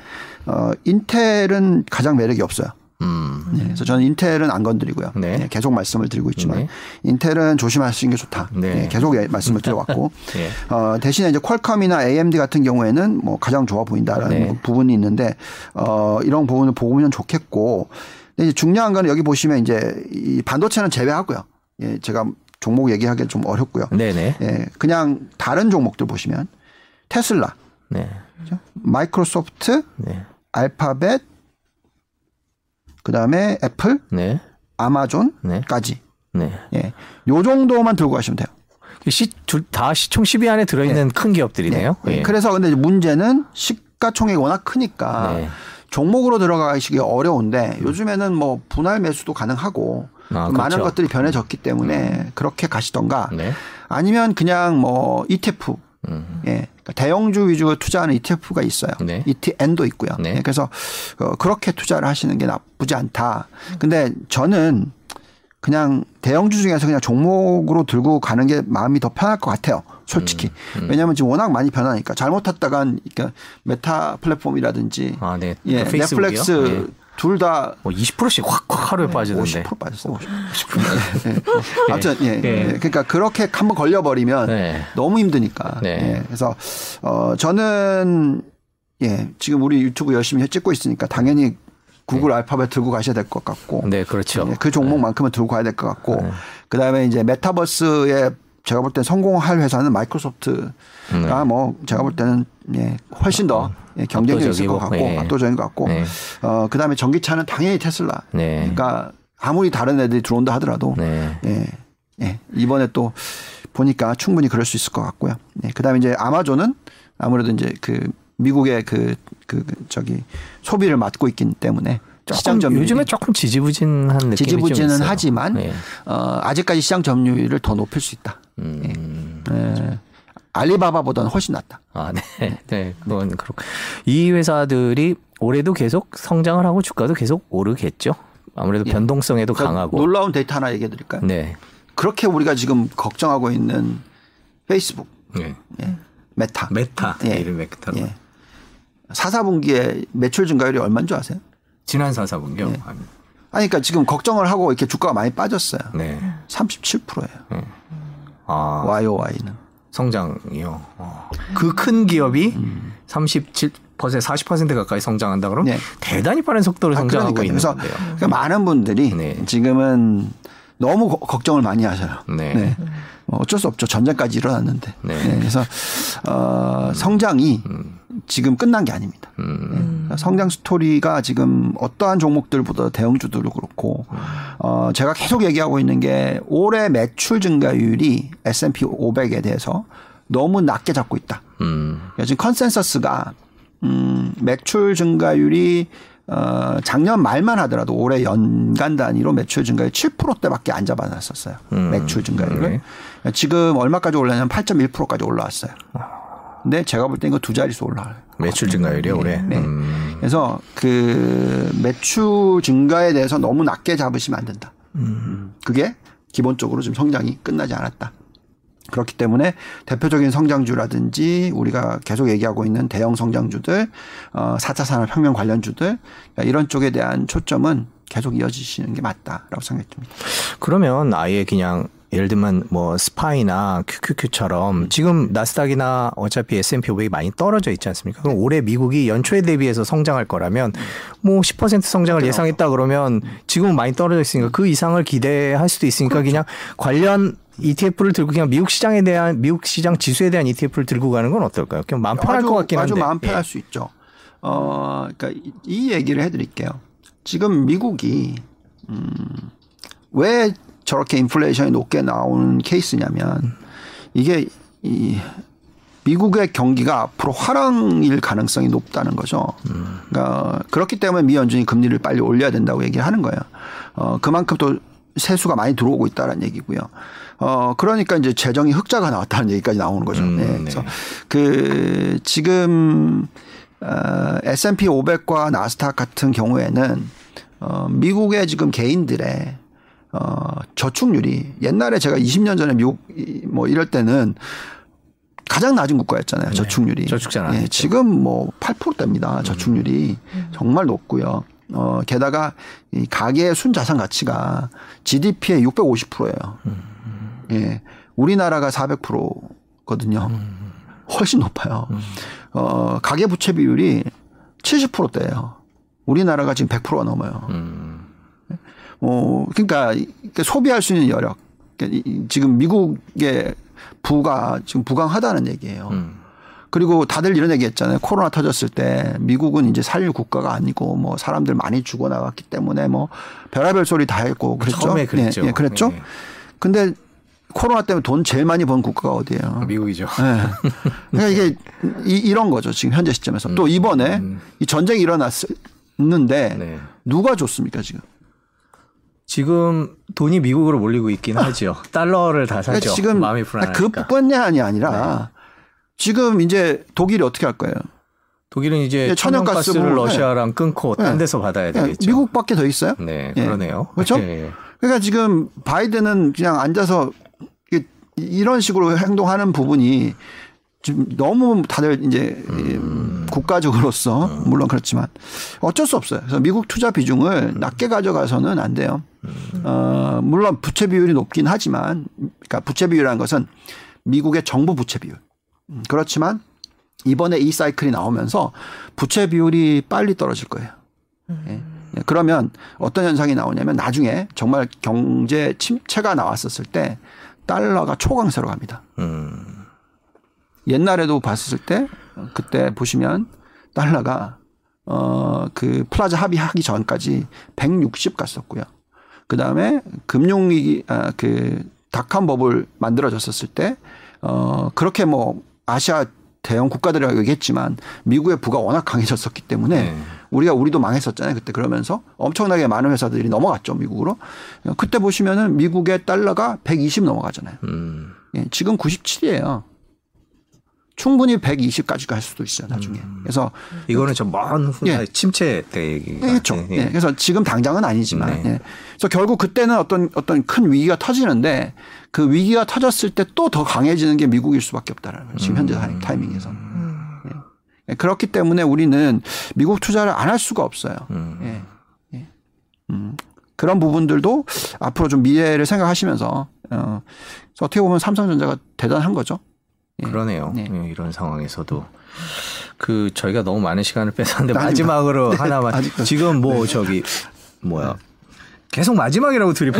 어, 인텔은 가장 매력이 없어요. 음. 네, 그래서 저는 인텔은 안 건드리고요. 네. 네, 계속 말씀을 드리고 있지만 네. 인텔은 조심하시는 게 좋다. 네. 네, 계속 예- 말씀을 드려왔고 네. [laughs] 어, 대신에 이제 퀄컴이나 AMD 같은 경우에는 뭐 가장 좋아 보인다라는 부분이 있는데 어, 이런 부분을 보면 좋겠고 근데 이제 중요한 거는 여기 보시면 이제 이 반도체는 제외하고요. 예, 제가 종목 얘기하기 좀 어렵고요. 네네. 예, 그냥 다른 종목들 보시면 테슬라, 네. 그죠? 마이크로소프트, 네. 알파벳, 그다음에 애플, 네. 아마존까지. 네. 예. 요 정도만 들고 가시면 돼요. 시, 둘, 다 시총 10위 안에 들어있는 큰 기업들이네요. 네. 예. 그래서 근데 문제는 시가총액이 워낙 크니까 네. 종목으로 들어가시기 어려운데 요즘에는 뭐 분할 매수도 가능하고 아, 좀 많은 그렇죠. 것들이 변해졌기 때문에 그렇게 가시던가 네. 아니면 그냥 뭐 ETF 음. 예. 그러니까 대형주 위주로 투자하는 ETF가 있어요. 네. ETN도 있고요. 네. 예, 그래서 어, 그렇게 투자를 하시는 게 나쁘지 않다. 근데 저는 그냥 대형주 중에서 그냥 종목으로 들고 가는 게 마음이 더 편할 것 같아요. 솔직히. 음, 왜냐하면 지금 워낙 많이 변하니까 잘못했다간 그러니까 메타 플랫폼이라든지 아, 네. 예? 넷플릭스 예. 둘 다 뭐 20%씩 확확 하루에 빠지던데. 50% 빠졌어요. 50%. 예. [laughs] 아무튼 예, 예. 예. 그러니까 그렇게 한번 걸려버리면 네. 너무 힘드니까. 네. 예. 그래서 어 저는 예 지금 우리 유튜브 열심히 찍고 있으니까 당연히 구글 알파벳 들고 가셔야 될 것 같고. 네, 그렇죠. 예, 그 종목만큼은 들고 가야 될 것 같고. 그다음에 이제 메타버스에 제가 볼땐 성공할 회사는 마이크로소프트가 네. 뭐 제가 볼 때는 예, 훨씬 더 예, 경쟁력이 있을 것 같고 예. 압도적인 것 같고 네. 어 그다음에 전기차는 당연히 테슬라. 네. 그러니까 아무리 다른 애들이 들어온다 하더라도 네. 예, 예. 이번에 또 보니까 충분히 그럴 수 있을 것 같고요. 예. 그다음에 이제 아마존은 아무래도 이제 그 미국의 그, 그, 그 저기 소비를 맡고 있기 때문에 시장 조금 점유율이 요즘에 조금 지지부진한 느낌이 좀 지지부진은. 하지만 네. 어, 아직까지 시장 점유율을 더 높일 수 있다. 음. 예. 알리바바보다는 훨씬 낫다. 아, 네. [laughs] 네. 그건 그렇고. 이 회사들이 올해도 계속 성장을 하고 주가도 계속 오르겠죠. 아무래도 예. 변동성에도 그러니까 강하고. 놀라운 데이터 하나 얘기해 드릴까요? 네. 그렇게 우리가 지금 걱정하고 있는 페이스북, 네. 예. Meta. Meta. 예. 이름 Meta로. 예. 사사분기에 매출 증가율이 얼마인 줄 아세요? 지난 사사분기요. 예. 아니, 그러니까 지금 걱정을 하고 이렇게 주가가 많이 빠졌어요. 네. 37%예요. 아, YOY는. 성장이요. 어. 그 큰 기업이 37% 40% 가까이 성장한다 그러면 네. 대단히 빠른 속도로 성장하고 그러니까요. 있는 그래서 건데요. 그러니까 많은 분들이 네. 지금은 너무 거- 걱정을 많이 하셔요. 네. 뭐 어쩔 수 없죠. 전쟁까지 일어났는데. 네. 네, 그래서 어, 성장이 지금 끝난 게 아닙니다. 음. 네. 성장 스토리가 지금 어떠한 종목들보다 대형주들도 그렇고 어, 제가 계속 얘기하고 있는 게 올해 매출 증가율이 S&P 500에 대해서 너무 낮게 잡고 있다. 음. 그러니까 지금 consensus가 음, 매출 증가율이 어, 작년 말만 하더라도 올해 연간 단위로 매출 증가율 7%대밖에 안 잡아놨었어요. 음, 매출 증가율을. 네. 지금 얼마까지 올랐냐면 8.1%까지 올라왔어요. 근데 제가 볼 때 이거 두 자릿수 올라와요. 매출 증가율이요, 올해. 네. 음. 그래서 그 매출 증가에 대해서 너무 낮게 잡으시면 안 된다. 음. 그게 기본적으로 지금 성장이 끝나지 않았다. 그렇기 때문에 대표적인 성장주라든지 우리가 계속 얘기하고 있는 대형 성장주들, 어, 4차 산업혁명 관련주들 그러니까 이런 쪽에 대한 초점은 계속 이어지시는 게 맞다라고 생각이 듭니다. 그러면 아예 그냥 예를 들면 뭐 스파이나 QQQ처럼 지금 나스닥이나 어차피 S&P 500이 많이 떨어져 있지 않습니까? 그럼 올해 미국이 연초에 대비해서 성장할 거라면 뭐 10% 성장을 예상했다 그러면 지금은 많이 떨어져 있으니까 그 이상을 기대할 수도 있으니까 그냥 관련 ETF를 들고 그냥 미국 시장에 대한 미국 시장 지수에 대한 ETF를 들고 가는 건 어떨까요? 그냥 마음 편할 아주, 것 같긴 한데. 아주 마음 편할 예. 수 있죠. 어, 그러니까 이, 이 얘기를 해드릴게요. 지금 미국이 음, 왜 저렇게 인플레이션이 높게 나오는 케이스냐면 이게 이 미국의 경기가 앞으로 화랑일 가능성이 높다는 거죠. 그러니까 그렇기 때문에 미 연준이 금리를 빨리 올려야 된다고 얘기를 하는 거예요. 어, 그만큼 또 세수가 많이 들어오고 있다는 얘기고요. 어, 그러니까 이제 재정이 흑자가 나왔다는 얘기까지 나오는 거죠. 음, 네. 네. 그래서 그 지금 어, S&P 500과 나스닥 같은 경우에는 어, 미국의 지금 개인들의 어, 저축률이 옛날에 제가 20년 전에 미국 이- 뭐 이럴 때는 가장 낮은 국가였잖아요. 저축률이. 저축자 예. 지금 뭐 8%대입니다. 저축률이 정말 높고요. 어, 게다가 이 가계의 순자산 가치가 GDP의 650%예요. 예. 우리나라가 400%거든요. 훨씬 높아요. 어, 가계 부채 비율이 70%대예요. 우리나라가 지금 100%가 넘어요. 어, 그러니까 소비할 수 있는 여력. 그러니까 지금 미국의 부가 지금 부강하다는 얘기예요. 그리고 다들 이런 얘기 했잖아요. 코로나 터졌을 때 미국은 이제 살릴 국가가 아니고 뭐 사람들 많이 죽어나갔기 때문에 뭐 별의별 소리 다 했고 그랬죠. 처음에 그랬죠. 예, 예, 그랬죠. 예. 근데 코로나 때문에 돈 제일 많이 번 국가가 어디예요? 미국이죠. 네. 그러니까 이게 이, 이런 거죠. 지금 현재 시점에서. 또 이번에 이 전쟁이 일어났는데 네. 누가 줬습니까 지금? 지금 돈이 미국으로 몰리고 있긴 하죠. [laughs] 달러를 다 사죠. 그러니까 지금 마음이 불안하니까. 그뿐만이 아니라 지금 이제 독일이 어떻게 할 거예요? 독일은 이제 예, 천연가스를 천연가스를 러시아랑 끊고 딴 네. 데서 받아야 되겠죠. 미국밖에 더 있어요? 네, 예. 그러네요. 그렇죠? 예, 예. 그러니까 지금 바이든은 그냥 앉아서 이런 식으로 행동하는 부분이 지금 너무 다들 이제 이 국가적으로서 물론 그렇지만 어쩔 수 없어요. 그래서 미국 투자 비중을 낮게 가져가서는 안 돼요. 어, 물론 부채 비율이 높긴 하지만 그러니까 부채 비율이라는 것은 미국의 정부 부채 비율. 음, 그렇지만 이번에 이 사이클이 나오면서 부채 비율이 빨리 떨어질 거예요. 예. 예, 그러면 어떤 현상이 나오냐면 나중에 정말 경제 침체가 나왔었을 때 달러가 초강세로 갑니다. 음, 옛날에도 봤을 때 그때 보시면 달러가 어 그 플라자 합의하기 전까지 160 갔었고요. 그 다음에 금융위기 아 그 dot-com bubble 만들어졌었을 때 어 그렇게 뭐 아시아 대형 국가들이라고 얘기했지만 미국의 부가 워낙 강해졌었기 때문에 네. 우리가 우리도 망했었잖아요. 그때 그러면서 엄청나게 많은 회사들이 넘어갔죠 미국으로. 그때 보시면은 미국의 달러가 120 넘어가잖아요. 음. 예, 지금 97이에요. 충분히 120까지 갈 수도 있어요 나중에. 그래서 이거는 좀먼 후, 예. 침체 때 얘기가. 그렇죠. 예, 예. 예. 그래서 지금 당장은 아니지만, 네. 예. 그래서 결국 그때는 어떤 어떤 큰 위기가 터지는데 그 위기가 터졌을 때 또 더 강해지는 게 미국일 수밖에 없다라는 거예요. 지금 현재 타임- 타이밍에서는. 예. 예. 그렇기 때문에 우리는 미국 투자를 안 할 수가 없어요. 예. 예. 음. 그런 부분들도 앞으로 좀 미래를 생각하시면서 어, 그래서 어떻게 보면 삼성전자가 대단한 거죠. 예. 그러네요. 네. 예, 이런 상황에서도 그 저희가 너무 많은 시간을 뺏었는데. 마지막으로 네, 하나만. [laughs] 지금 뭐 저기 뭐야 계속 마지막이라고 둘이 [laughs]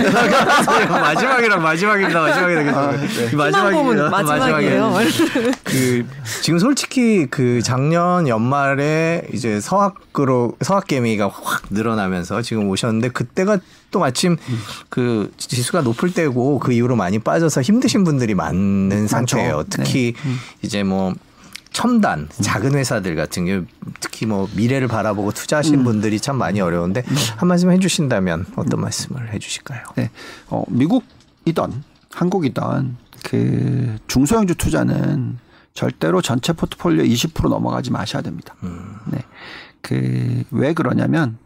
마지막이랑 마지막입니다. 마지막이다. 아, 계속 네. 희망고문 마지막이에요. [laughs] 그 지금 솔직히 그 작년 연말에 이제 서학으로 서학 개미가 확 늘어나면서 지금 오셨는데 그때가 또 마침 그 지수가 높을 때고 그 이후로 많이 빠져서 힘드신 분들이 많은 상태예요. 특히 이제 뭐 첨단 작은 회사들 같은 경우 특히 뭐 미래를 바라보고 투자하신 분들이 참 많이 어려운데 한 말씀 해주신다면 어떤 말씀을 해주실까요? 네. 어, 미국이던 한국이던 그 중소형주 투자는 절대로 전체 포트폴리오 20% 넘어가지 마셔야 됩니다. 네. 그 왜 그러냐면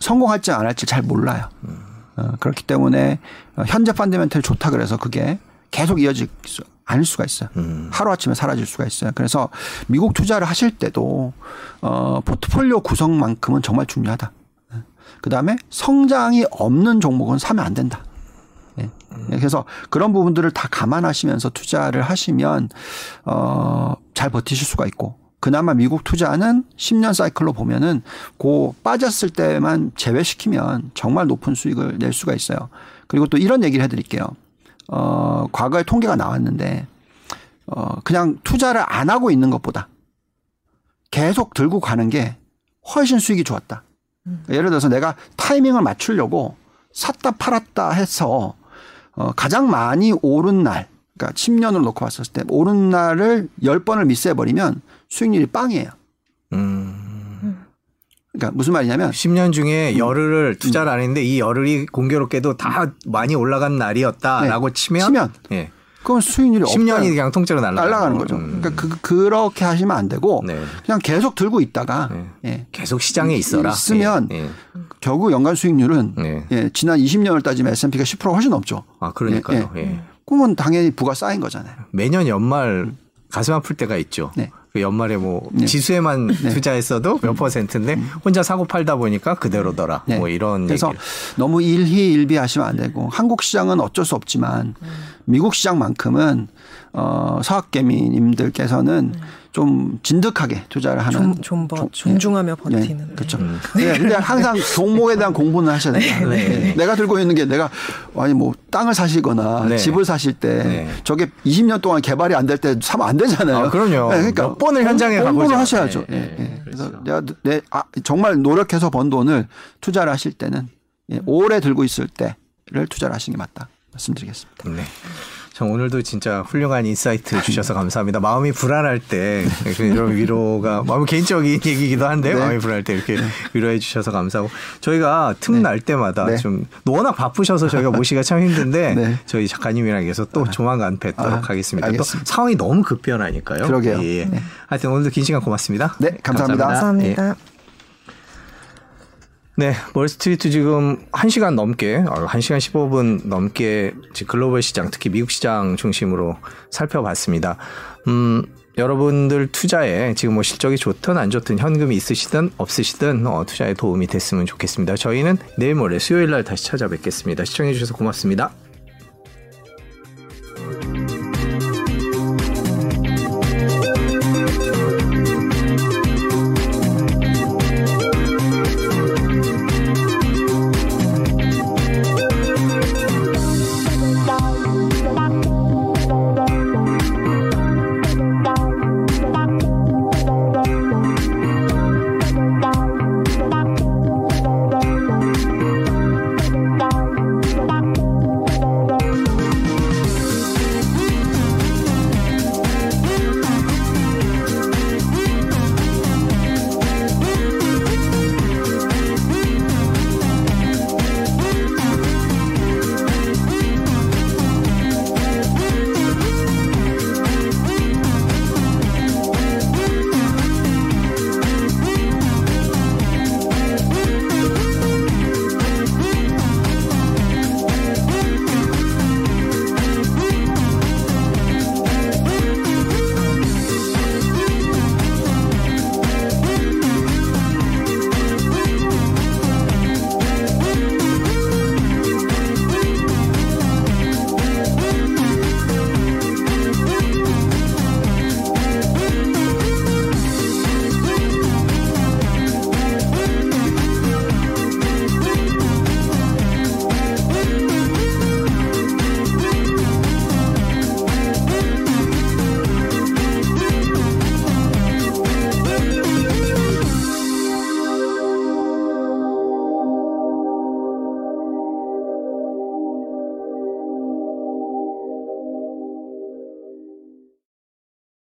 성공할지 안 할지 잘 몰라요. 어, 그렇기 때문에 어, 현재 펀드멘털이 좋다 그래서 그게 계속 이어질 수 않을 수가 있어요. 하루 아침에 사라질 수가 있어요. 그래서 미국 투자를 하실 때도 어, 포트폴리오 구성만큼은 정말 중요하다. 그 다음에 성장이 없는 종목은 사면 안 된다. 예. 그래서 그런 부분들을 다 감안하시면서 투자를 하시면 어 잘 버티실 수가 있고 그나마 미국 투자는 10년 사이클로 보면은 고 빠졌을 때만 제외시키면 정말 높은 수익을 낼 수가 있어요. 그리고 또 이런 얘기를 해드릴게요. 어 과거에 통계가 나왔는데 어 그냥 투자를 안 하고 있는 것보다 계속 들고 가는 게 훨씬 수익이 좋았다. 예를 들어서 내가 타이밍을 맞추려고 샀다 팔았다 해서 어 가장 많이 오른 날, 그러니까 10년으로 놓고 봤을 때 오른 날을 10번을 미스해버리면 수익률이 빵이에요. 음. 그러니까 무슨 말이냐면 10년 중에 열흘을 투자를 안 했는데 이 열흘이 공교롭게도 다 많이 올라간 날이었다라고 네. 치면 치면 예. 그건 수익률이 10년이 없어요. 그냥 통째로 날아가는 거죠. 음. 그러니까 그, 그렇게 하시면 안 되고 네. 그냥 계속 들고 있다가 네. 예. 계속 시장에 있어라. 있으면 예, 예. 결국 연간 수익률은 네. 예, 지난 20년을 따지면 S&P가 10% 훨씬 넘죠. 아 그러니까요. 예, 예. 그러면 당연히 부가 쌓인 거잖아요. 매년 연말 가슴 아플 때가 있죠. 네. 그 연말에 뭐 네. 지수에만 투자했어도 몇 퍼센트인데 혼자 사고 팔다 보니까 그대로더라. 네. 뭐 이런 그래서 얘기를. 너무 일희일비 하시면 안 되고 한국 시장은 어쩔 수 없지만 미국 시장만큼은 어, 서학개미님들께서는 좀 진득하게 투자를 하는 존, 존버, 조- 존중하며 네, 버티는. 그렇죠. 네. 근데 항상 [laughs] 종목에 대한 공부는 하셔야 돼요. 네. 네. 내가 들고 있는 게 내가 아니 뭐 땅을 사시거나 네. 집을 사실 때 네. 저게 20년 동안 개발이 안 될 때 사면 안 되잖아요. 아, 그럼요. 그러니까 몇 번을 현장에 공부를 가보죠. 하셔야죠. 네, 예, 네, 예. 그래서 내가 내 아, 정말 노력해서 번 돈을 투자를 하실 때는 예, 오래 들고 있을 때를 투자를 하시는 게 맞다 말씀드리겠습니다. 네. 참 오늘도 진짜 훌륭한 insight 주셔서 감사합니다. 마음이 불안할 때 이런 위로가 마음 개인적인 [laughs] 얘기기도 한데 네. 마음이 불안할 때 이렇게 위로해 주셔서 감사하고 저희가 틈날 때마다 네. 좀 워낙 바쁘셔서 저희가 모시기가 참 힘든데 네. 저희 작가님이랑 해서 또 조만간 뵙도록 아, 하겠습니다. 알겠습니다. 또 상황이 너무 급변하니까요. 그러게요. 예, 예. 네. 하여튼 오늘도 긴 시간 고맙습니다. 네, 감사합니다. 예. 감사합니다. 네, 월스트리트 지금 1시간 넘게, 어, 1시간 15분 넘게 글로벌 시장, 특히 미국 시장 중심으로 살펴봤습니다. 음, 여러분들 투자에 지금 뭐 실적이 좋든 안 좋든 현금이 있으시든 없으시든 어, 투자에 도움이 됐으면 좋겠습니다. 저희는 내일 모레 수요일 날 다시 찾아뵙겠습니다. 시청해주셔서 고맙습니다.